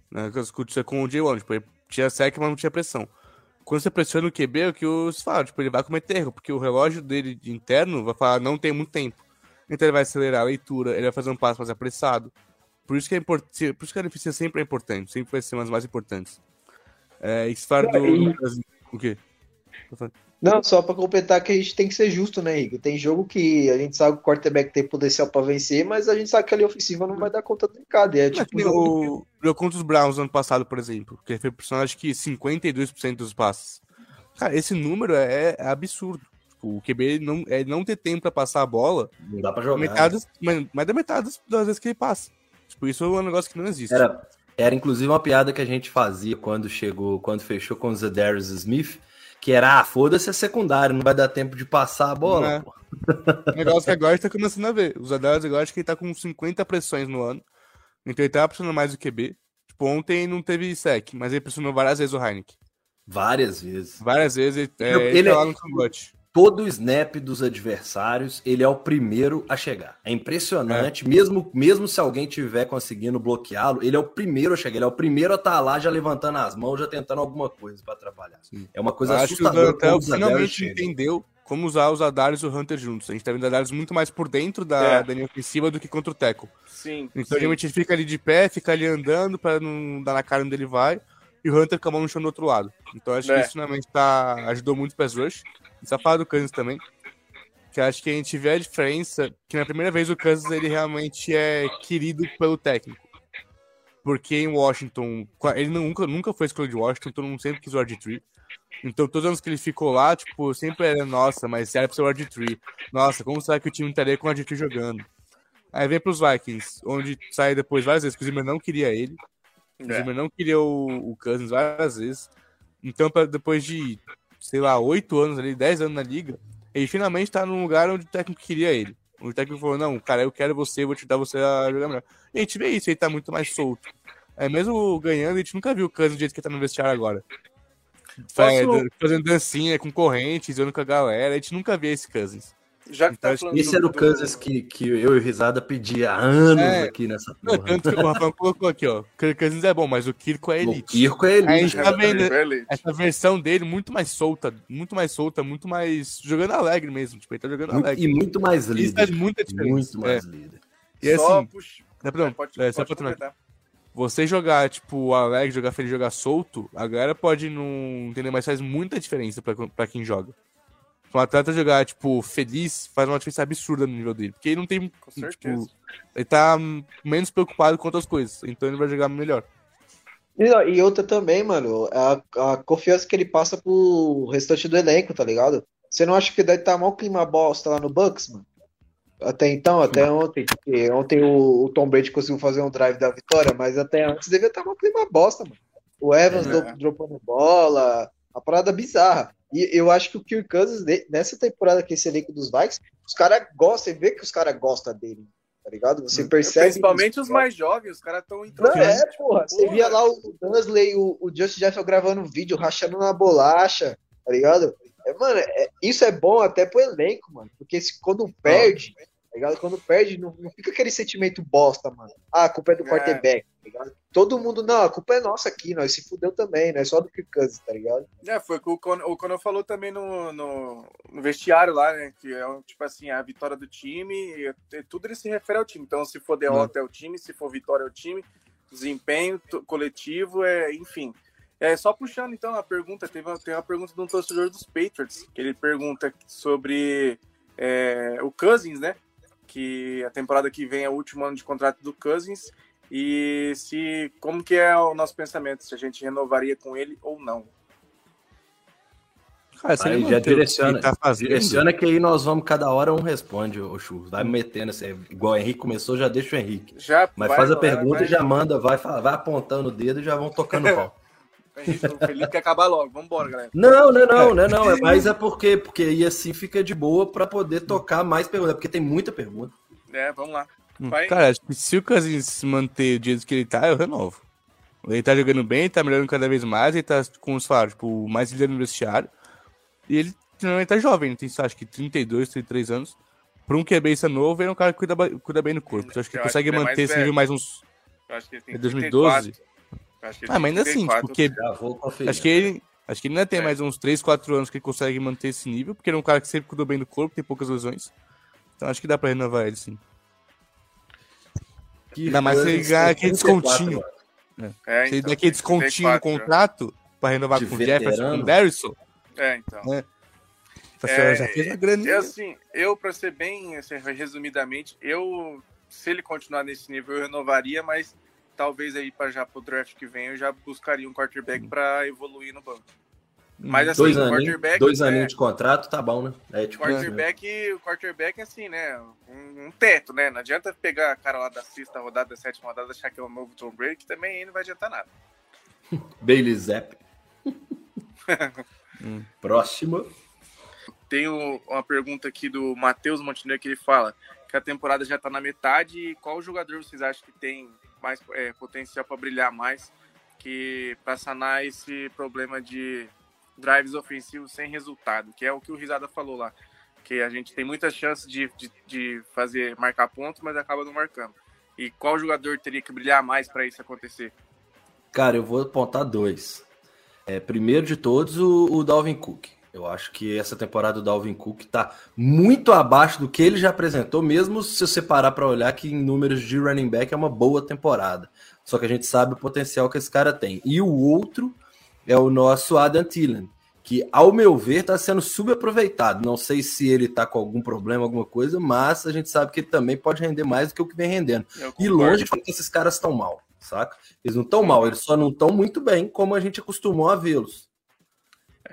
Né? Que eu escuto isso com o J1, tipo, ele tinha sec, mas não tinha pressão. Quando você pressiona o QB, é o que os falam, tipo, ele vai cometer erro, porque o relógio dele interno vai falar, não tem muito tempo. Então ele vai acelerar a leitura, ele vai fazer um passo mais apressado. Por isso que é importante, por isso que a deficiência sempre é importante, sempre vai ser uma das mais importantes. É, isso fala do. E- O quê? Não, só para completar que a gente tem que ser justo, né, Henrique? Tem jogo que a gente sabe que o quarterback tem potencial para vencer, mas a gente sabe que a linha ofensiva não vai dar conta do recado. E é Mas tipo o jogo contra os Browns ano passado, por exemplo, que ele foi personagem que 52% dos passes. Cara, esse número é, é absurdo. Tipo, o QB não, é não ter tempo pra passar a bola, Não dá pra jogar. metade, mas, mais da metade das, das vezes que ele passa. Tipo, isso é um negócio que não existe. Era, era inclusive uma piada que a gente fazia quando chegou, quando fechou com o Zedarius Smith, que era, ah, foda-se a secundária, não vai dar tempo de passar a bola. É. pô. O negócio que agora a gente tá começando a ver. Os Adalas agora acho que ele tá com 50 pressões no ano. Então ele tá pressionando mais o QB. Tipo, ontem não teve sec, mas ele pressionou várias vezes o Heineken. Várias vezes. Várias vezes ele, é, Ele- ele, ele tá é- lá no cangote. Todo snap dos adversários, ele é o primeiro a chegar. É impressionante, é. Mesmo, mesmo se alguém tiver conseguindo bloqueá-lo, ele é o primeiro a chegar, ele é o primeiro a estar tá lá já levantando as mãos, já tentando alguma coisa para trabalhar. Sim. É uma coisa Acho assustadora. Que o finalmente entendeu como usar os Adarius e o Hunter juntos. A gente tá vendo Adarius muito mais por dentro da, é. da linha ofensiva do que contra o Teco. Sim. Então, sim. a gente fica ali de pé, fica ali andando para não dar na cara onde ele vai, e o Hunter com a mão no chão do outro lado. Então, acho é. que isso finalmente tá, ajudou muito o pass rush. Só falar do Kansas também. Que acho que a gente vê a diferença que na primeira vez o Kansas ele realmente é querido pelo técnico. Porque em Washington, ele nunca, nunca foi escolha de Washington, todo mundo sempre quis o RG3. Então, todos os anos que ele ficou lá, tipo, sempre era, nossa, mas era pro seu RG3. Nossa, como será que o time estaria com o RG3 jogando? Aí vem pros Vikings, onde sai depois várias vezes que o Zimmer não queria ele. O é. Zimmer não queria o, o Cousins várias vezes. Então, pra, depois de sei lá, oito anos ali, dez anos na liga, ele finalmente tá num lugar onde o técnico queria ele. O técnico falou, não, cara, eu quero você, eu vou te dar você a jogar melhor. E a gente vê isso, ele tá muito mais solto. É, mesmo ganhando, a gente nunca viu o Cousins do jeito que ele tá no vestiário agora. Posso... Fazendo dancinha com corrente, zoando com a galera, a gente nunca vê esse Cousins. Já que tá então, Esse era o Kansas que, que eu e o Risada pedia há anos é, aqui nessa porra. tanto que o Rafael colocou aqui, ó. O Cousins é bom, mas o Kirko é elite. O Kirko é elite. a gente tá vendo é essa versão dele muito mais solta, muito mais solta, muito mais. jogando alegre mesmo. Tipo, ele tá jogando alegre. E muito mais líder. Isso faz muita diferença. Muito mais é. líder. E assim. Só, puxa, não, pode, é, só pode pra você jogar, tipo, alegre, jogar feliz, jogar solto, a galera pode não entender, mas faz muita diferença pra, pra quem joga um atleta jogar, tipo, feliz, faz uma diferença absurda no nível dele. Porque ele não tem. Tipo, ele tá menos preocupado com outras coisas. Então ele vai jogar melhor. E, outra também, mano, a, a confiança que ele passa pro restante do elenco, tá ligado? Você não acha que deve estar tá mal clima bosta lá no Bucks, mano? Até então, até ontem, porque ontem o, o, Tom Brady conseguiu fazer um drive da vitória, mas até antes devia estar tá mal clima bosta, mano. O Evans é. dropando bola, a parada bizarra. E eu acho que o Kirk Cousins, nessa temporada que esse elenco dos Vikings, os caras gostam, você vê que os caras gostam dele, tá ligado? Você hum. percebe. Principalmente os mais jovens, os caras estão entrando. Não, é, porra. Você via lá o Dunsley, o, o Justin Jefferson gravando vídeo, rachando na bolacha, tá ligado? É, mano, é, isso é bom até pro elenco, mano. Porque se, quando perde, ligado? Quando perde, não, não fica aquele sentimento bosta, mano. Ah, a culpa é do é. quarterback, tá ligado? Todo mundo, não, a culpa é nossa aqui, nós se fudeu também, não é só do Kirk Cousins, tá ligado? É, foi o que o Conor falou também no, no, no, vestiário lá, né? Que é, tipo assim, a vitória do time, tudo ele se refere ao time. Então, se for derrota, hum. é o time, se for vitória, é o time. Desempenho coletivo, é, enfim. É, só puxando então a pergunta, teve uma, tem uma pergunta de um torcedor dos Patriots, que ele pergunta sobre é, o Cousins, né? Que a temporada que vem é o último ano de contrato do Cousins e se como que é o nosso pensamento, se a gente renovaria com ele ou não. Cara, aí já direciona, tá direciona que aí nós vamos cada hora um responde, o Churros. Vai metendo assim, igual o Henrique começou, já deixa o Henrique. Já, Mas vai, faz a pergunta vai, e já manda, vai, vai apontando o dedo e já vão tocando o pau. o Felipe quer acabar logo, vamos embora, galera. Não, não, não, não, não, é mas é porque, porque aí assim fica de boa para poder tocar mais perguntas, porque tem muita pergunta. É, vamos lá. Hum, vai. Cara, se o Cousins se manter do jeito que ele tá, eu renovo. Ele tá jogando bem, tá melhorando cada vez mais, ele tá com os faros, tipo, mais líder no vestiário. E ele, ele tá jovem, ele tem, acho que 32, 33 anos. Pra um é novo, ele é um cara que cuida, cuida bem do corpo. Eu acho que ele consegue que manter esse nível mais uns. Eu acho que ele tem é 2012. ah, mas ainda assim, porque. Acho que ele. Acho que ele ainda tem é. mais uns 3, 4 anos que ele consegue manter esse nível, porque ele é um cara que sempre cuidou bem do corpo, tem poucas lesões. Então acho que dá pra renovar ele, sim. Que Ainda mais se ele ganhar aquele descontinho. É. É, se ele der aquele descontinho no contrato pra renovar com o Jefferson, com o Darrison. É, então. Né? É, já fez uma grande. assim, eu, pra ser bem, assim, resumidamente, eu, se ele continuar nesse nível, eu renovaria, mas talvez aí para já pro draft que vem eu já buscaria um quarterback para evoluir no banco. Mas assim, dois aninhos, quarterback. Dois é, aninhos de contrato, tá bom, né? É, tipo, quarterback, é. o quarterback é assim, né? Um, um, teto, né? Não adianta pegar a cara lá da sexta rodada, da sétima rodada, achar que é o novo Tom Brady, que também não vai adiantar nada. Bailey Zapp. hum. Próximo. Tem uma pergunta aqui do Matheus Montenegro que ele fala que a temporada já tá na metade e qual jogador vocês acham que tem mais é, potencial para brilhar mais que para sanar esse problema de drives ofensivos sem resultado, que é o que o Risada falou lá. Que a gente tem muitas chances de, de, de fazer marcar pontos, mas acaba não marcando. E qual jogador teria que brilhar mais para isso acontecer? Cara, eu vou apontar dois. É, primeiro de todos, o, o Dalvin Cook. Eu acho que essa temporada do Dalvin Cook está muito abaixo do que ele já apresentou, mesmo se você parar para olhar que em números de running back é uma boa temporada. Só que a gente sabe o potencial que esse cara tem. E o outro é o nosso Adam Thielen, que, ao meu ver, está sendo subaproveitado. Não sei se ele está com algum problema, alguma coisa, mas a gente sabe que ele também pode render mais do que o que vem rendendo. E longe de que esses caras estão mal, saca? Eles não estão mal, eles só não estão muito bem como a gente acostumou a vê-los.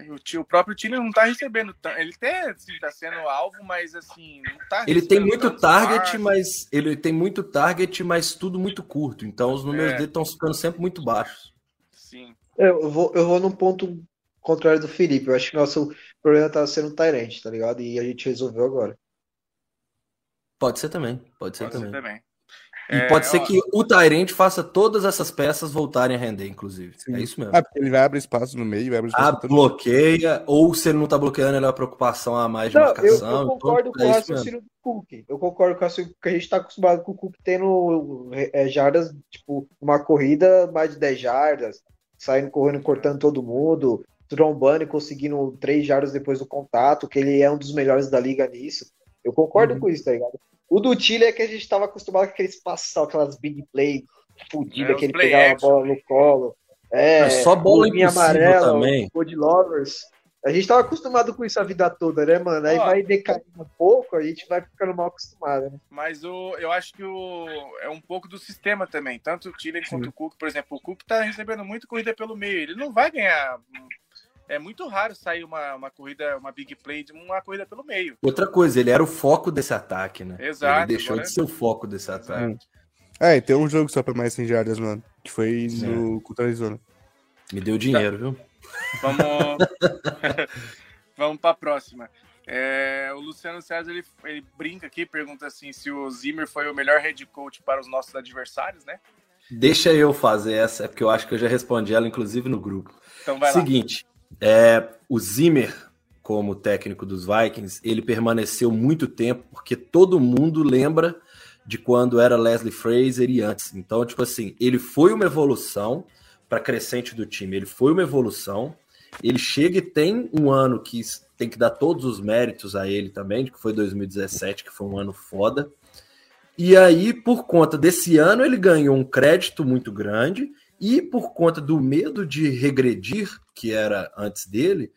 O, tio, o próprio time não tá recebendo. Ele até assim, tá sendo alvo, mas assim, não tá Ele tem muito target, mas ele tem muito target, mas tudo muito curto. Então os números é. dele estão ficando sempre muito baixos. Sim. Eu vou, eu vou num ponto contrário do Felipe. Eu acho que nosso problema tá sendo o Tyrant, tá ligado? E a gente resolveu agora. Pode ser também. Pode ser, Pode também. ser também. E é, pode ser ó... que o Tyrant faça todas essas peças voltarem a render, inclusive. Sim. É isso mesmo. Ah, porque ele vai abrir espaço no meio, vai abrir espaço. Ah, bloqueia, ou se ele não tá bloqueando, ele é uma preocupação a mais de não, marcação. Eu, eu concordo então, com é o raciocínio do Cook. Eu concordo com o raciocínio que a gente tá acostumado com o Cook tendo é, jardas, tipo, uma corrida mais de 10 jardas, saindo correndo, cortando todo mundo, trombando e conseguindo 3 jardas depois do contato, que ele é um dos melhores da liga nisso. Eu concordo uhum. com isso, tá ligado? O do Chile é que a gente estava acostumado com aqueles passos, aquelas big play fodidas, é, que ele pegava action. a bola no colo. É, é só bola amarela, também. Gold Lovers. A gente estava acostumado com isso a vida toda, né, mano? Aí Ó, vai decaindo um pouco, a gente vai ficando mal acostumado, né? Mas o, eu acho que o, é um pouco do sistema também. Tanto o Chile quanto o Cook, por exemplo. O Cook tá recebendo muito corrida pelo meio. Ele não vai ganhar é muito raro sair uma, uma corrida, uma big play de uma corrida pelo meio. Outra coisa, ele era o foco desse ataque, né? Exato. Ele deixou de ser o foco desse ataque. É, e tem um jogo só pra mais 100 jardas, mano, que foi Sim. no contra Arizona. Me deu dinheiro, tá. viu? Vamos, vamos pra próxima. É, o Luciano César ele, ele, brinca aqui, pergunta assim se o Zimmer foi o melhor head coach para os nossos adversários, né? Deixa eu fazer essa, porque eu acho que eu já respondi ela, inclusive, no grupo. Então vai Seguinte, é, o Zimmer, como técnico dos Vikings, ele permaneceu muito tempo, porque todo mundo lembra de quando era Leslie Fraser e antes. Então, tipo assim, ele foi uma evolução para crescente do time, ele foi uma evolução. Ele chega e tem um ano que tem que dar todos os méritos a ele também, que foi 2017, que foi um ano foda. E aí, por conta desse ano, ele ganhou um crédito muito grande e por conta do medo de regredir, que era antes dele,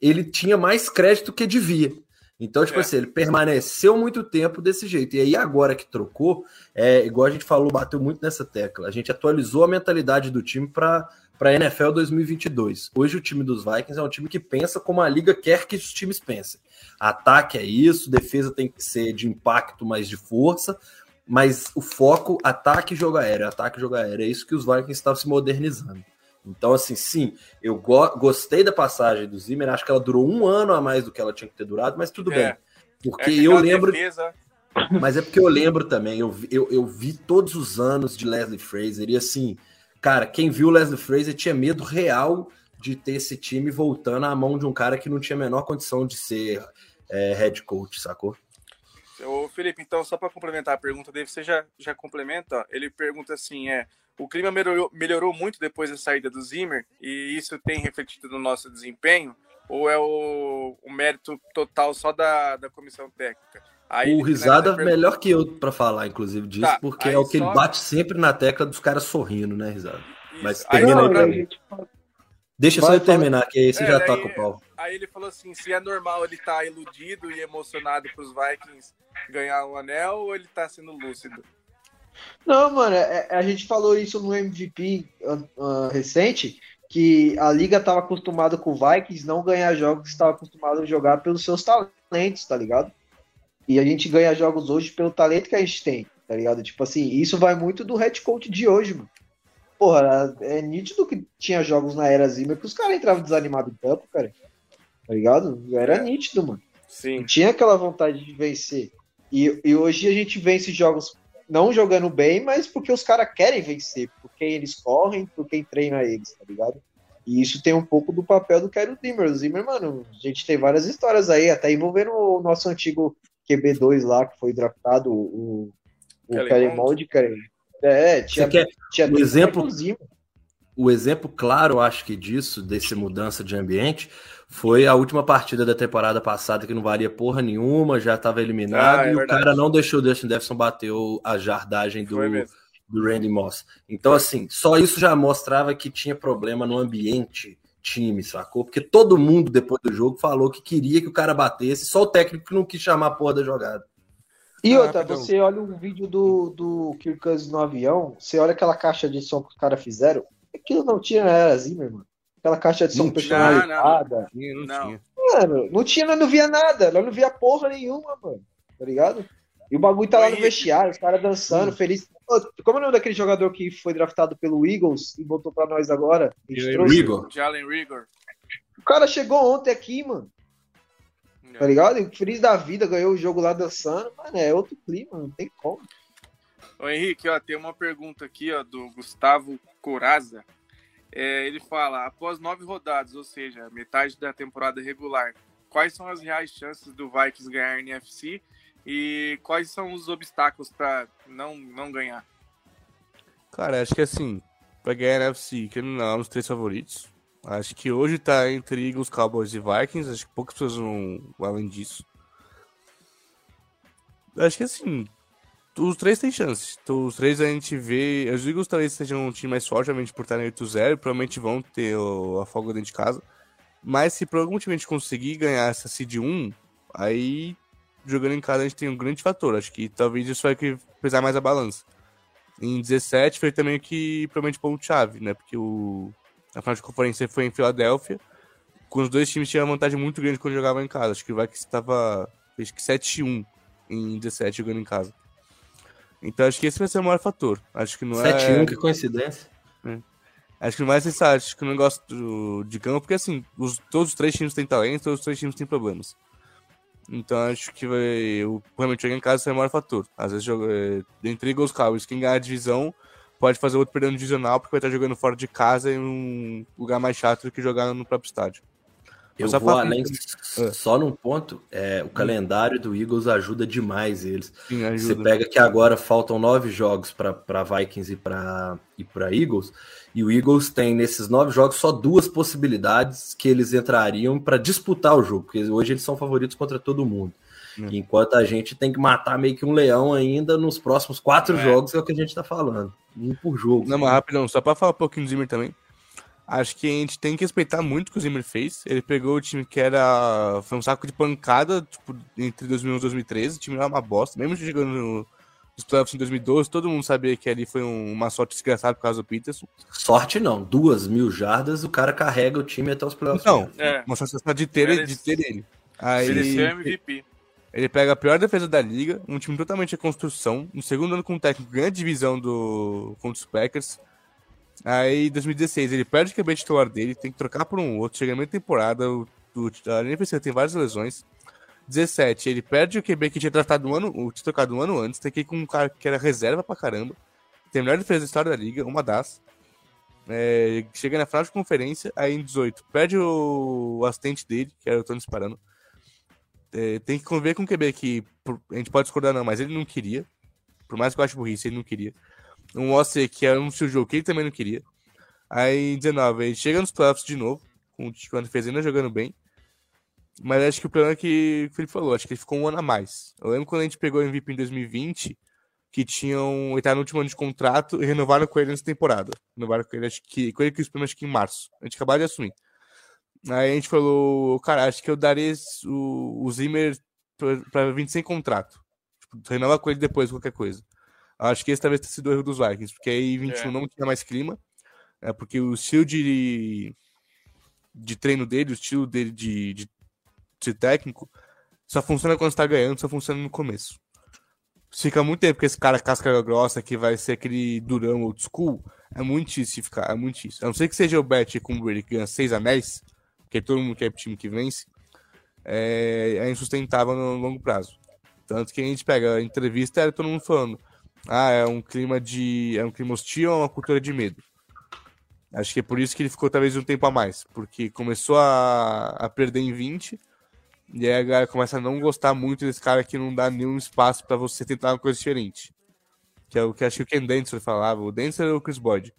ele tinha mais crédito que devia. Então, tipo é. assim, ele permaneceu muito tempo desse jeito. E aí, agora que trocou, é igual a gente falou, bateu muito nessa tecla. A gente atualizou a mentalidade do time para a NFL 2022. Hoje, o time dos Vikings é um time que pensa como a liga quer que os times pensem. Ataque é isso, defesa tem que ser de impacto, mas de força mas o foco, ataque e jogo aéreo, ataque e jogo aéreo, é isso que os Vikings estavam se modernizando. Então, assim, sim, eu go gostei da passagem do Zimmer, acho que ela durou um ano a mais do que ela tinha que ter durado, mas tudo é. bem. Porque é eu lembro. Defesa... Mas é porque eu lembro também, eu, eu, eu vi todos os anos de Leslie Fraser, e assim, cara, quem viu Leslie Fraser tinha medo real de ter esse time voltando à mão de um cara que não tinha a menor condição de ser é, head coach, sacou? Ô, Felipe, então, só para complementar a pergunta dele, você já, já complementa? Ele pergunta assim: é, o clima melhorou, melhorou muito depois da saída do Zimmer e isso tem refletido no nosso desempenho? Ou é o, o mérito total só da, da comissão técnica? Aí o Risada é melhor que eu para falar, inclusive, disso, tá, porque é o que só... ele bate sempre na tecla dos caras sorrindo, né, Risada? Isso. Mas termina aí, aí pra mim. Deixa Vai, só eu terminar, que aí você é, já toca o pau. Aí ele falou assim: se é normal ele estar tá iludido e emocionado para os Vikings ganhar um anel ou ele está sendo lúcido? Não, mano, é, é a gente falou isso no MVP uh, uh, recente, que a liga estava acostumada com o Vikings não ganhar jogos, estava acostumado a jogar pelos seus talentos, tá ligado? E a gente ganha jogos hoje pelo talento que a gente tem, tá ligado? Tipo assim, isso vai muito do head coach de hoje, mano porra, é nítido que tinha jogos na era Zimmer que os caras entravam desanimados em campo, cara. Tá ligado? Era é. nítido, mano. Sim. Tinha aquela vontade de vencer. E, e hoje a gente vence jogos não jogando bem, mas porque os caras querem vencer, por quem eles correm, por quem treina eles, tá ligado? E isso tem um pouco do papel do Kero Zimmer. O Zimmer, mano, a gente tem várias histórias aí, até envolvendo o nosso antigo QB2 lá, que foi draftado, o, o Kelly Mond, cara. É, tinha, quer tinha um exemplo, o exemplo claro, acho que disso, desse mudança de ambiente, foi a última partida da temporada passada que não valia porra nenhuma, já estava eliminado ah, é e verdade. o cara não deixou o Dustin Jefferson bater a jardagem do, do Randy Moss. Então, assim, só isso já mostrava que tinha problema no ambiente time, sacou? Porque todo mundo, depois do jogo, falou que queria que o cara batesse, só o técnico que não quis chamar a porra da jogada. E ah, outra, você olha um vídeo do, do Kirk Cousins no avião, você olha aquela caixa de som que os caras fizeram, aquilo não tinha era Zimmer, mano. Aquela caixa de som não personalizada. Não, não, não, tinha. Mano, não tinha, não via nada, não via porra nenhuma, mano. Tá ligado? E o bagulho tá lá no vestiário, os caras dançando, feliz. Como é o nome daquele jogador que foi draftado pelo Eagles e voltou pra nós agora? Rigor. Jalen Rigor. O cara chegou ontem aqui, mano. É. Tá ligado? E feliz da vida, ganhou o jogo lá dançando. Mano, é outro clima, não tem como. Ô Henrique, ó, tem uma pergunta aqui ó, do Gustavo Coraza. É, ele fala: após nove rodadas, ou seja, metade da temporada regular, quais são as reais chances do Vikings ganhar NFC e quais são os obstáculos para não, não ganhar? Cara, acho que assim, para ganhar a NFC, que não é dos três favoritos. Acho que hoje tá entre Eagles, Cowboys e Vikings. Acho que poucas pessoas vão além disso. Acho que assim, os três têm chances. Então, os três a gente vê. Os Eagles talvez sejam um time mais forte, obviamente por estarem 8-0. Provavelmente vão ter a folga dentro de casa. Mas se por algum a gente conseguir ganhar essa seed 1, aí jogando em casa a gente tem um grande fator. Acho que talvez isso vai pesar mais a balança. Em 17 foi também que provavelmente ponto-chave, né? Porque o, a final de conferência foi em Filadélfia. Com os dois times tinham uma vantagem muito grande quando jogavam em casa. Acho que o Vikings estava acho que 7-1 em 17 jogando em casa. Então acho que esse vai ser o maior fator. Acho que não 7 é. 7-1, que coincidência. É. Acho que não vai ser acho que o negócio do, de campo, porque assim, os, todos os três times têm talento, todos os três times têm problemas. Então acho que vai, o, realmente jogar em casa é o maior fator. Às vezes, joga, é, entre Eagles Cowboys, quem ganhar a divisão pode fazer outro perdendo divisional, porque vai estar jogando fora de casa em um lugar mais chato do que jogar no próprio estádio. Eu vou além, ah. só num ponto, é, o calendário do Eagles ajuda demais eles. Sim, ajuda. Você pega que agora faltam nove jogos para Vikings e para e Eagles, e o Eagles tem nesses nove jogos só duas possibilidades que eles entrariam para disputar o jogo, porque hoje eles são favoritos contra todo mundo. É. Enquanto a gente tem que matar meio que um leão ainda nos próximos quatro é. jogos, é o que a gente está falando. Um por jogo. Não, mas rapidão, só para falar um pouquinho do Zimmer também. Acho que a gente tem que respeitar muito o que o Zimmer fez. Ele pegou o time que era. Foi um saco de pancada tipo, entre 2011 e 2013. O time era uma bosta. Mesmo chegando no, nos playoffs em 2012, todo mundo sabia que ali foi um, uma sorte desgraçada por causa do Peterson. Sorte não, duas mil jardas, o cara carrega o time até os playoffs. Não, é. uma sorte de ter, de ter ele. Aí, ele MVP. Ele pega a pior defesa da liga, um time totalmente em construção. No segundo ano com o técnico, a divisão do, contra os Packers. Aí, em 2016, ele perde o QB titular dele, tem que trocar por um outro, chega meio temporada, o, o, a linha tem várias lesões. 17, ele perde o QB que tinha tratado um ano, tinha trocado um ano antes, tem que ir com um cara que era reserva pra caramba. Tem a melhor defesa da história da liga, uma das. É, chega na final de conferência, aí em 18, perde o, o assistente dele, que era o Tony Sparano. É, tem que conviver com o QB que a gente pode discordar, não, mas ele não queria. Por mais que eu ache burrice, ele não queria um OC que um seu jogo que ele também não queria. Aí em 19, ele chega nos playoffs de novo, com o defesa ainda jogando bem. Mas acho que o problema é que o Felipe falou, acho que ele ficou um ano a mais. Eu lembro quando a gente pegou o MVP em 2020, que tinham. Ele tá no último ano de contrato e renovaram com ele nessa temporada. Renovaram com ele, acho que. Com ele que os acho que em março. A gente acabou de assumir. Aí a gente falou, cara, acho que eu daria o, o Zimmer pra, vir sem contrato. Tipo, renova com ele depois, qualquer coisa. Acho que esse talvez tenha sido o erro dos Vikings, porque aí 21 é. não tinha mais clima, é porque o estilo de, de treino dele, o estilo dele de, de, de técnico, só funciona quando está ganhando, só funciona no começo. Fica muito tempo que esse cara casca grossa que vai ser aquele durão old school, é muito difícil ficar, é muito difícil. A não ser que seja o Bet com o Brady que ganha 6 anéis, porque todo mundo quer time que vence, é, é insustentável no longo prazo. Tanto que a gente pega a entrevista, era todo mundo falando, ah, é um clima de. É um clima hostil ou uma cultura de medo? Acho que é por isso que ele ficou talvez um tempo a mais, porque começou a, a perder em 20 e aí a galera começa a não gostar muito desse cara que não dá nenhum espaço para você tentar uma coisa diferente. Que é o que acho que o Ken Densler falava, o Densler ou o Chris Boyd.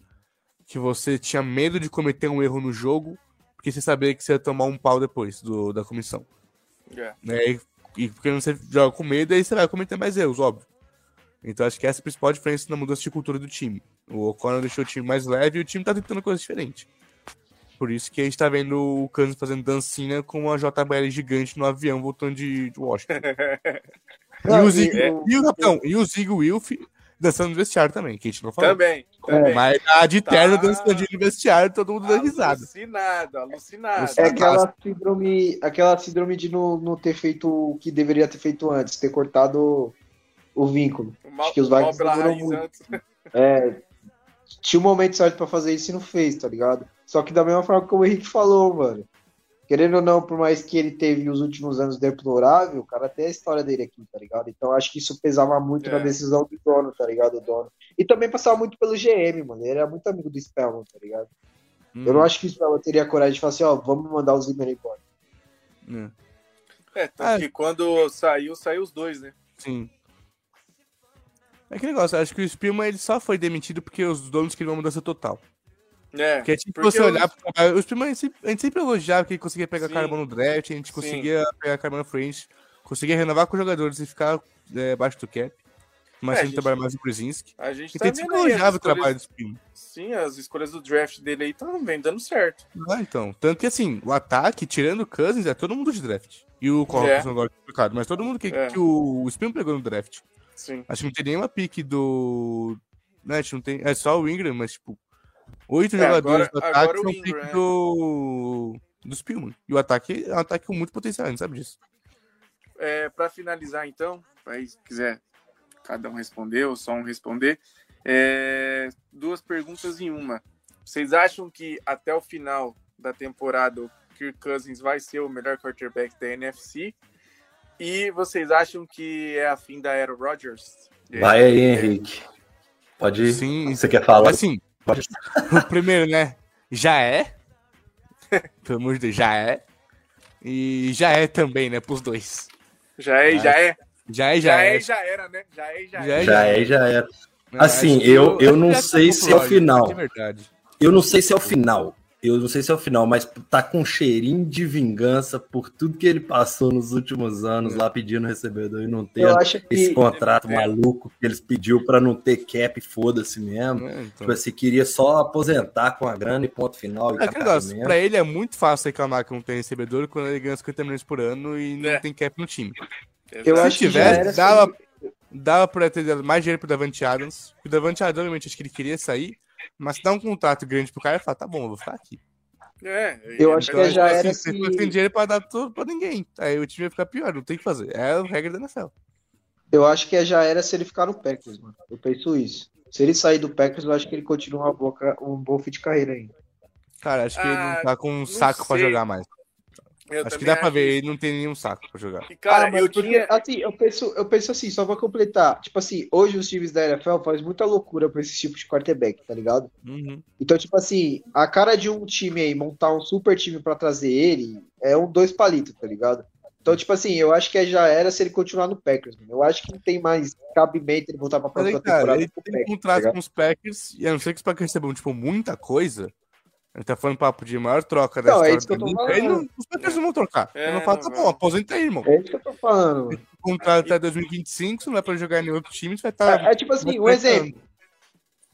Que você tinha medo de cometer um erro no jogo, porque você sabia que você ia tomar um pau depois do, da comissão. É. Né? E, e porque você joga com medo, aí você vai cometer mais erros, óbvio. Então acho que essa é a principal diferença na mudança de cultura do time. O O'Connor deixou o time mais leve e o time tá tentando coisas diferentes. Por isso que a gente tá vendo o Kansas fazendo dancinha com uma JBL gigante no avião voltando de, Washington. e, o Zig, é- e, o, não, e o Zig Wilf dançando no vestiário também, que a gente não falou. Também, também. Mas a de terno Tá. dançando no vestiário, todo mundo dando risada. Alucinado, alucinado. É aquela síndrome, aquela síndrome de não, não ter feito o que deveria ter feito antes, ter cortado o vínculo. O mal, Acho que os Vikings raiz muito. É, tinha um momento certo pra fazer isso e não fez, tá ligado? Só que da mesma forma que o Henrique falou, mano. Querendo ou não, por mais que ele teve os últimos anos deplorável, o cara tem a história dele aqui, tá ligado? Então acho que isso pesava muito É. na decisão do dono, tá ligado? O dono. E também passava muito pelo GM, mano. Ele era muito amigo do Spellman, tá ligado? Eu não acho que o Spellman teria coragem de falar assim, ó, vamos mandar o Zimmer embora. Hum, É, tanto Ah. que quando saiu, saiu os dois, né? Sim. É que negócio, acho que o Spielman ele só foi demitido porque os donos queriam uma mudança total. É, Porque, tipo, porque você os- olhar pro trabalho. O a gente sempre- elogiava que ele conseguia pegar Sim. carbono no draft, a gente Sim. conseguia pegar carbono frente, conseguia renovar com os jogadores e ficar é, abaixo do cap. Mas É, a gente- trabalhar mais no Brzezinski. a gente Então tá a gente sempre vendo aí as elogiava o escolhas- trabalho do Spielman. Sim, as escolhas do draft dele aí estão vem dando certo. Ah, então. Tanto que assim, o ataque, tirando o Cousins, é todo mundo de draft. E o É. Corpus agora é complicado, mas todo mundo que, É. que o, o Spielman pegou no draft. Sim. Acho que não tem nenhuma pique do. Né, não tem. É só o Ingram, mas tipo. Oito É, jogadores agora- do ataque o são é. do. do Spielman. E o ataque é um ataque com muito potencial, a gente sabe disso. É, para finalizar, então, aí se quiser cada um responder ou só um responder, é, duas perguntas em uma. Vocês acham que até o final da temporada o Kirk Cousins vai ser o melhor quarterback da NFC? E vocês acham que é a fim da era Rodgers? Vai aí, Henrique. Pode ir. Sim. Você quer falar? Assim, o primeiro, né? Já é. Pelo amor de Deus, já é. E já é também, né? Pros dois. Já é, já é. Já é, Já já é, é. já era, né? Já é, já Já é. é, Já é, já é. Né, Assim, acho que eu- eu não sei se é o final. Eu não sei se é o final. Eu não sei se é o final, mas tá com um cheirinho de vingança por tudo que ele passou nos últimos anos lá pedindo recebedor e não ter esse que contrato É. maluco que eles pediu pra não ter cap, foda-se mesmo. né, então. Tipo assim, queria só aposentar com a grana e ponto final. E É negócio, pra ele é muito fácil reclamar que não tem recebedor quando ele ganha 50 milhões por ano e não É. tem cap no time. eu Se acho que tivesse, era dava, dava pra ter mais dinheiro pro Davante Adams. O Davante Adams, obviamente, acho que ele queria sair, mas se dá um contrato grande pro cara, ele fala, tá bom, eu vou ficar aqui. É, Eu acho que Então, já tipo era assim, se- Você não tem dinheiro pra dar tudo pra ninguém. Aí o time vai ficar pior, não tem o que fazer. É a regra da NFL. Eu acho que já era se ele ficar no Packers, mano. Eu penso isso. Se ele sair do Packers, eu acho que ele continua uma boa, um bom fit de carreira ainda. Cara, acho que ele Ah, não tá com um saco pra sei. jogar mais. Eu acho que dá pra ver, ele não tem nenhum saco pra jogar. E, cara, ah, mas eu porque, tinha. assim, eu penso, eu penso assim, só pra completar. Tipo assim, hoje os times da NFL fazem muita loucura pra esse tipo de quarterback, tá ligado? Uhum. Então, tipo assim, a cara de um time aí, montar um super time pra trazer ele, é um dois palitos, tá ligado? Então, tipo assim, eu acho que já era se ele continuar no Packers, mano. Eu acho que não tem mais cabimento ele voltar pra Mas aí, próxima cara, temporada ele tem Packers, tá contrato com os Packers, e a não ser que os Packers recebam, tipo, muita coisa, gente tá falando papo de maior troca da Não, é história isso que eu tô ele falando. não- os Packers não vão trocar. É, eu não falo, não tá bom, aposenta aí, irmão. É isso que eu tô falando, mano. O contrato até 2025, se não é pra jogar em outro time, você vai estar... É, é tipo assim, um exemplo.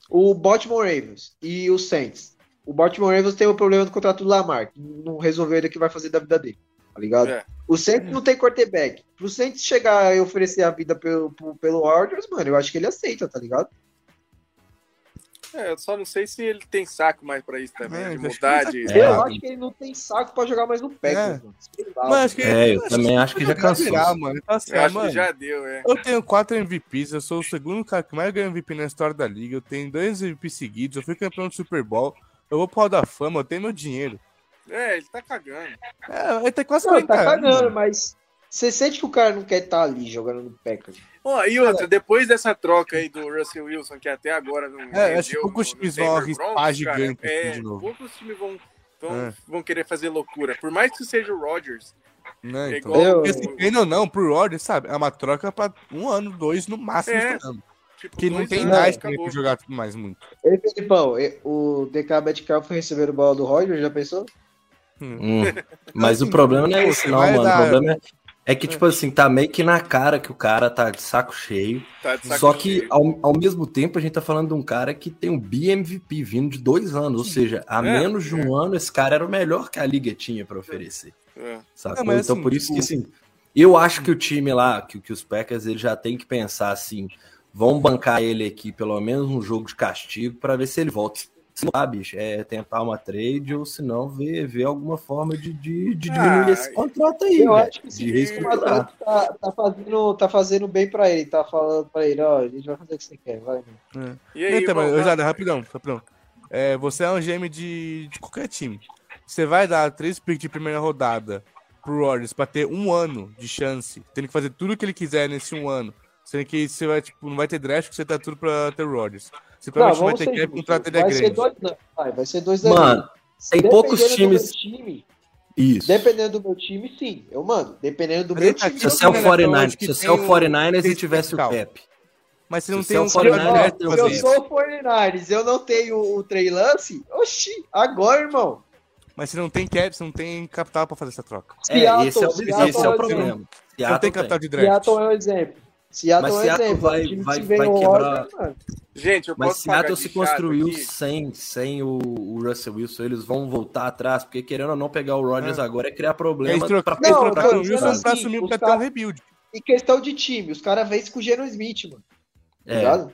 O Baltimore Ravens e o Saints. O Baltimore Ravens tem o problema do contrato do Lamar, que não resolveu ainda o que vai fazer da vida dele, tá ligado? É. O Saints não tem quarterback. Pro Saints chegar e oferecer a vida pelo, pelo, pelo Rodgers, mano, eu acho que ele aceita, tá ligado? É, eu só não sei se ele tem saco mais pra isso também, É, de que mudar ele de. tá- eu É. acho que ele não tem saco pra jogar mais no Packers, É. mano. Acho que É, eu acho também acho que já cansou. virar, mano. Ele fala assim, Eu ah, acho mano, que já deu, é. Eu tenho quatro MVPs, eu sou o segundo cara que mais ganha MVP na história da liga. Eu tenho dois MVPs seguidos, eu fui campeão do Super Bowl. Eu vou pro Hall da Fama, eu tenho meu dinheiro. É, ele tá cagando. É, ele tá quase Não, 40 tá cagando, mano. mas. Você sente que o cara não quer estar ali jogando no Packers. Ó, e outra, depois dessa troca aí do Russell Wilson, que até agora não. É, acho que poucos times vão arriscar gigante cara, assim é, de novo. Poucos times vão, vão, É. vão querer fazer loucura. Por mais que seja o Rodgers. Né, É então. igual Eu- Porque assim, ou não, pro Rodgers, sabe? É uma troca pra um ano, dois no máximo. É. Tipo, Porque não tem acabou. pra jogar mais muito. Ei, Felipão, o DK Metcalf foi receber o bola do Roger, já pensou? Hum. Mas Assim, o problema não é pô, esse, não, mano. dar- O problema é, é que, tipo assim, tá meio que na cara que o cara tá de saco cheio. Tá de saco Só que, cheio. ao, ao mesmo tempo, a gente tá falando de um cara que tem um BMVP vindo de dois anos. Ou seja, há É, menos de um ano, esse cara era o melhor que a liga tinha pra oferecer. É. Sacou? Não, mas então, assim, por isso que, tipo- assim, eu acho que o time lá, que, que os Packers, ele já tem que pensar assim, vão bancar ele aqui pelo menos um jogo de castigo pra ver se ele volta. Se não, ah, bicho, é tentar uma trade ou se não, ver, ver alguma forma de, de, de diminuir Ah, esse contrato aí, Eu acho que de sim, risco tá, tá, fazendo, tá fazendo bem pra ele, tá falando pra ele, ó, a gente vai fazer o que você quer, vai. mano. E aí, então, mas, rapidão, rapidão. É, você é um GM de, de qualquer time. Você vai dar três picks de primeira rodada pro Rodgers pra ter um ano de chance, tendo que fazer tudo o que ele quiser nesse um ano. Sendo que você vai, tipo, não vai ter draft, porque você tá tudo pra ter o Rodgers. Você provavelmente vai ter justos, contrato dele é vai ser dois anos, vai, vai ser dois anos. Mano, tem poucos times. Time, Isso. dependendo do meu time, sim. Eu mando. Dependendo do meu ele tá time, Se eu você é o Então, 49, acho que se você é o tem um- 49ers tem e tivesse o cap. Mas você não Se tem é um o 49ers, contrato eu sou o 49ers, eu não tenho o Trey Lance, oxi, agora, irmão. Mas você não tem cap, você não tem capital pra fazer essa troca. É, Seattle, esse é o, Seattle esse é o é problema. Você não tem. capital de draft. Seattle é um exemplo. Seattle Mas é Seattle exemplo. vai- o vai- vai quebrar-. Gente, eu Mas Seattle se construiu aqui? sem, sem o, o Russell Wilson. Eles vão voltar atrás, porque querendo ou não pegar o Rodgers É. agora é criar Eles, problema. pra- eles Não, trocaram eu tô o Wilson pra assim, assumir pra ter um caras- rebuild. Em questão de time, os caras vencem com o Geno Smith, mano. É, ligado?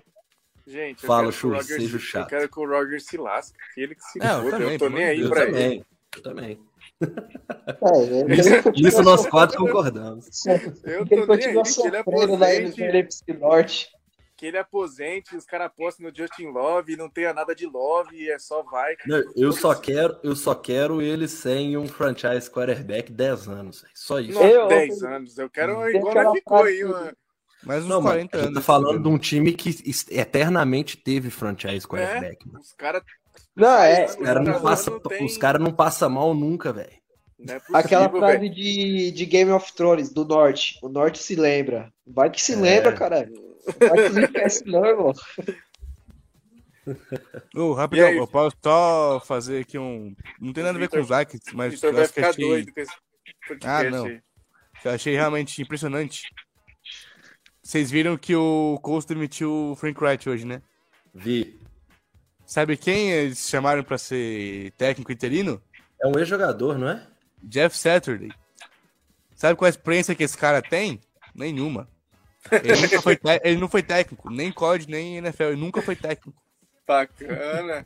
Gente, eu Fala, quero que o Chu, Rodgers- seja Eu chato. quero que o Roger se lasque. que Ele que se É, eu também, Eu tô nem aí eu pra ele. também. Eu também. É, é, Isso nós quatro concordamos. Eu que ele tô nem aí que ele na aposente, Norte. que ele aposente, os caras apostam no Justin Love e não tenha nada de Love e é só vai. Não, Eu só quero, eu só quero ele sem um franchise quarterback 10 anos. Só isso. Não, Eu- 10 anos. Eu quero Tem igual na ficou aí, mano. Mais uns Não, mano, 40 a gente anos. tá falando de um time que eternamente teve franchise quarterback. mano. Os caras. Não, é. Os caras não, passa, os cara não passa mal nunca, velho. É Aquela frase de, de Game of Thrones, do Norte. O Norte se lembra. Vai que se É. lembra, caralho. Vai que se esquece, não, irmão. Rapidão, aí? eu posso só fazer aqui um. Não tem nada a ver com os likes, mas Vitor eu vai acho que ficar achei, doido com esse Ah, não. eu achei realmente impressionante. Vocês viram que o Colts demitiu o Frank Wright hoje, né? Vi. Sabe quem eles chamaram pra ser técnico interino? É um ex-jogador, não é? Jeff Saturday. Sabe qual a experiência que esse cara tem? Nenhuma. Ele, nunca foi ele não foi técnico, nem COD, nem NFL, ele nunca foi técnico. Bacana.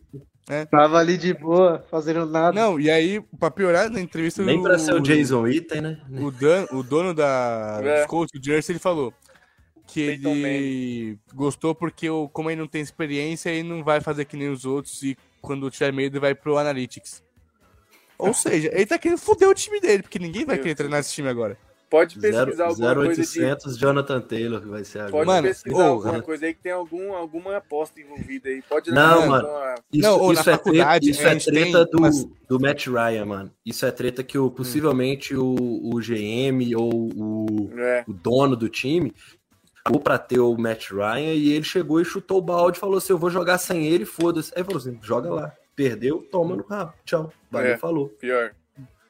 Tava ali de boa, fazendo nada. Não, e aí, pra piorar, na entrevista Nem pra ser o o- Jason Witten, né? o, dan- o dono da É. Colts, o Jersey, ele falou que Peyton ele gostou porque, o, como ele não tem experiência, ele não vai fazer que nem os outros e quando tiver medo vai pro Analytics. Ou seja, ele tá querendo foder o time dele, porque ninguém vai querer treinar esse time agora. Pode pesquisar alguma coisa de. 0800 Jonathan Taylor que vai ser agora. Pode Mano, pesquisar ô, alguma coisa aí que tem algum, alguma aposta envolvida aí. Pode Não, mano. alguma- Isso, Não, ou na isso é faculdade, treta, isso é treta tem do, umas- do Matt Ryan, mano. Isso é treta que o, possivelmente o, o GM ou o, É. o dono do time ou pra ter o Matt Ryan e ele chegou e chutou o balde e falou assim: Eu vou jogar sem ele, foda-se. Aí falou assim: Joga lá. Perdeu, toma no rabo. Tchau. Valeu, É. falou. Pior.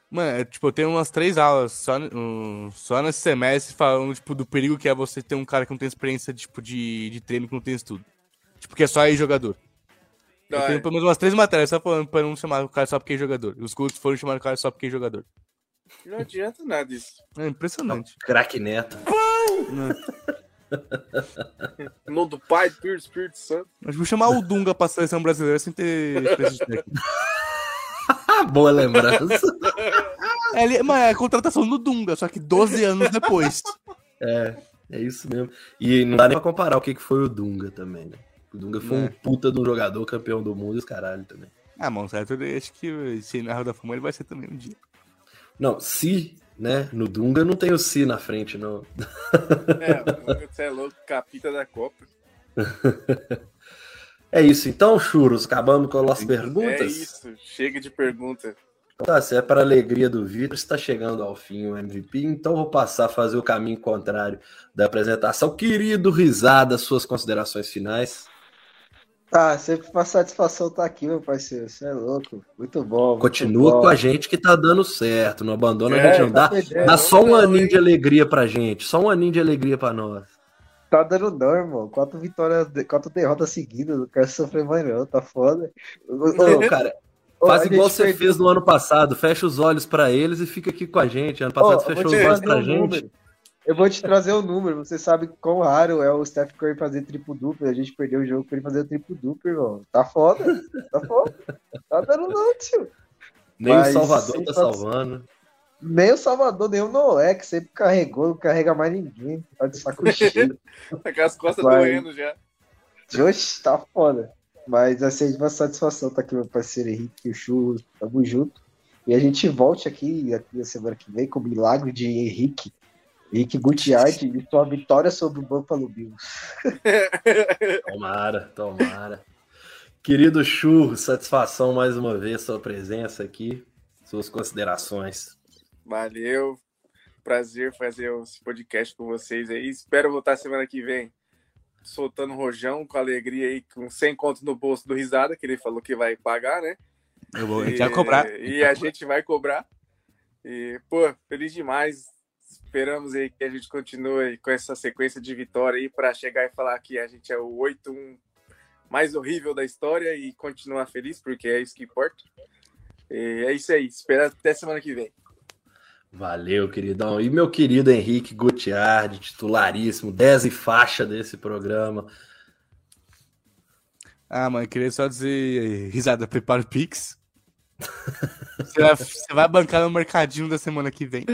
Mano, é, tipo, eu tenho umas três aulas só, um, só nesse semestre falando, tipo, do perigo que é você ter um cara que não tem experiência, tipo, de, de treino, que não tem estudo. Tipo, que é só aí jogador. Eu Não, tenho é. pelo menos umas três matérias só falando pra não chamar o cara só porque é jogador. Os Colts foram chamar o cara só porque é jogador. Não adianta nada isso. É impressionante. Craque Neto. Em nome do Pai, do Filho do Espírito Santo. Mas vou chamar o Dunga pra seleção brasileira sem ter experiência boa lembrança. É, ele- mas é a contratação do Dunga, só que 12 anos depois. é, é isso mesmo. E não dá nem pra comparar o que que foi o Dunga também, né? O Dunga foi um É. puta de um jogador campeão do mundo e os caralho também. Ah, mano, certo? Eu acho que se na Roda da Fuma ele vai ser também um dia. Não, se né? No Dunga não tem o Si na frente, não. É, você é louco, capita da Copa. É isso, então, Churros, acabamos com as nossas perguntas? É isso, chega de pergunta. Tá, se é para alegria do Vitor, está chegando ao fim o MVP, então vou passar a fazer o caminho contrário da apresentação. Querido Risada, suas considerações finais. Ah, sempre uma satisfação estar aqui, meu parceiro. Você é louco. Muito bom. muito Continua bom. com a gente que tá dando certo, não abandona É, a gente não. Dá, tá perdendo. dá só um aninho de alegria pra gente, só um aninho de alegria pra nós. Tá dando não, irmão. Quatro vitórias, quatro derrotas seguidas. Não quero sofrer mais, não. Tá foda. Ô, cara, faz a igual você perdeu- fez no ano passado, fecha os olhos pra eles e fica aqui com a gente. Ano passado você fechou os olhos pra gente. número. Eu vou te trazer o número. Você sabe quão raro é o Steph Curry fazer triplo duplo. A gente perdeu o jogo pra ele fazer o triplo duplo, irmão. Tá foda. Tá foda. Tá dando não, tio. Nem Mas o Salvador tá salvando. Nem o Salvador, nem o Noé, que sempre carregou, não carrega mais ninguém. Tá de saco cheio. Tá com as costas Vai. doendo já. Oxe, tá foda. Mas assim, é uma satisfação estar aqui, meu parceiro Henrique e o Chu. Tamo junto. E a gente volte aqui, aqui na semana que vem com o milagre de Henrique. Henrique Gutiardi e sua vitória sobre o Buffalo Bills. Tomara, tomara. Querido Chu, satisfação mais uma vez sua presença aqui, suas considerações. Valeu. Prazer fazer esse podcast com vocês aí. Espero voltar semana que vem soltando rojão com alegria aí, com 100 contos no bolso do Risada, que ele falou que vai pagar, né? Eu vou, a gente vai cobrar. E a gente vai cobrar. E, pô, feliz demais. Esperamos aí que a gente continue com essa sequência de vitória aí para chegar e falar que a gente é o 8-1 mais horrível da história e continuar feliz, porque é isso que importa. E é isso aí. Esperar até semana que vem. Valeu, queridão. E meu querido Henrique Gutiardi, titularíssimo, 10 e faixa desse programa. Ah, mano, queria só dizer, risada, prepara o Pix. Você vai, você vai bancar no mercadinho da semana que vem.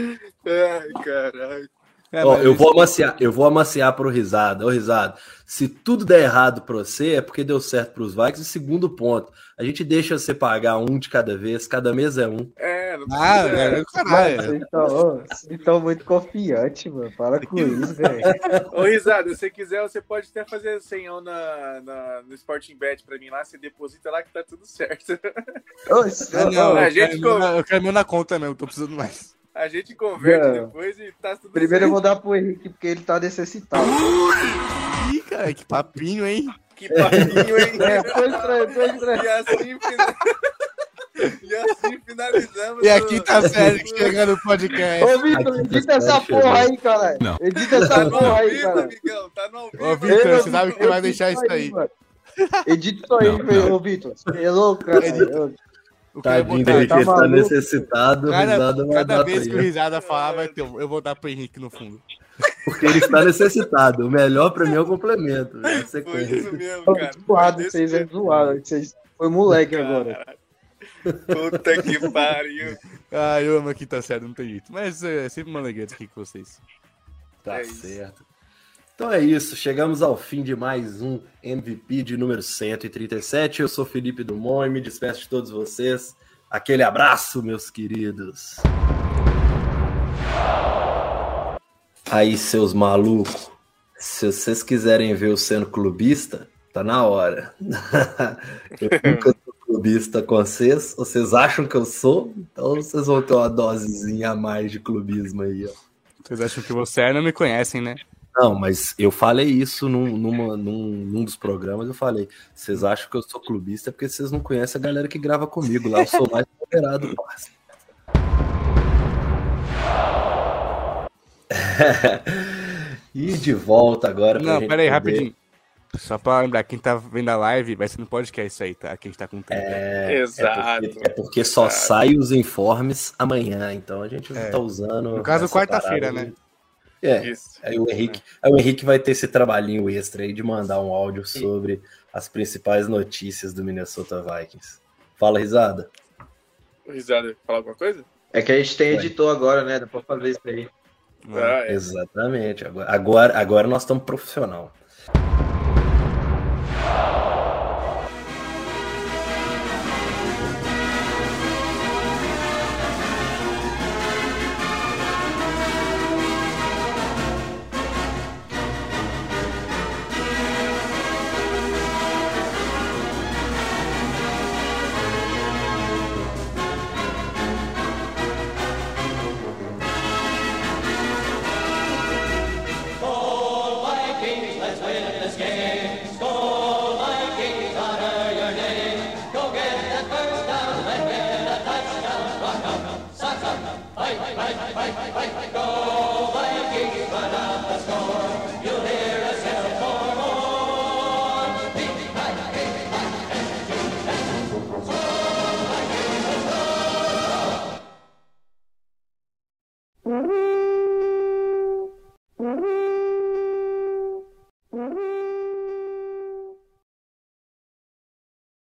Ai, caralho. É, Ó, eu isso- vou amaciar, eu vou amaciar pro risada. Ô, risada, se tudo der errado pra você, é porque deu certo pros Vikings. E segundo ponto, a gente deixa você pagar um de cada vez, cada mês é um. É, não Ah, velho, caralho. vocês estão ô, vocês estão muito confiantes, mano. Para com isso, velho. Ô, Risada, se você quiser, você pode até fazer senhão na, na, no Sporting Bet pra mim lá, você deposita lá que tá tudo certo. Ah, não, ô, a eu, gente quero come. meu, eu quero meu na conta mesmo, tô precisando mais. A gente converte Não. depois e tá tudo Primeiro eu certo. vou dar pro Henrique, porque ele tá necessitado. Ih, cara, que papinho, hein? Que papinho, hein? É, foi estranho, foi estranho. E assim, e assim finalizamos. E o- aqui tá sério que chegando no podcast. Ô, Vitor, Aqui edita tá essa porra aí, caralho. Edita essa Tá porra aí, vivo, caralho. amigão. Tá no ao vivo. Ô, Vitor, você sabe que vai deixar isso aí. mano. Edita isso aí, velho, ô, Vitor. Você é louco, cara. Queria Tadinho dele que tá tá necessitado, o risada Cada, vai cada dar vez que o ele. Risada falar, vai ter, eu vou dar pro Henrique no fundo. Porque ele está necessitado. O melhor pra mim é o complemento. É a Foi isso mesmo, Tô cara. zoado, Foi vocês é zoado. Vocês foi moleque agora. Puta que pariu. Ah, eu amo aqui, tá certo, não tem jeito. Mas é sempre uma alegria aqui com vocês. Tá É isso. certo. Então é isso, chegamos ao fim de mais um MVP de número 137. Eu sou Felipe Dumont e me despeço de todos vocês. Aquele abraço, meus queridos. Aí, seus malucos, se vocês quiserem ver eu sendo clubista, tá na hora. eu nunca clubista com vocês. Vocês acham que eu sou? Então vocês vão ter uma dosezinha a mais de clubismo aí, ó. Vocês acham que você é, não me conhecem, né? Não, mas eu falei isso num, numa- num, num dos programas. Eu falei: vocês acham que eu sou clubista é porque vocês não conhecem a galera que grava comigo lá. Eu sou mais moderado, parça. e de volta agora. Não, gente pera aí, poder- rapidinho. Só pra lembrar, quem tá vendo a live, vai ser no podcast isso aí, tá? Quem tá com tempo. É, é Exato. porque, é porque só Exato. sai os informes amanhã, então a gente É. tá usando. No caso, quarta-feira, né? É, Isso. Aí o Henrique, aí o Henrique vai ter esse trabalhinho extra aí de mandar um áudio sobre as principais notícias do Minnesota Vikings. Fala, risada. Risada, falar alguma coisa? É que a gente tem editor agora, né? Dá pra fazer isso aí. Ah, é. Exatamente. Agora, agora, agora nós estamos profissional. Go!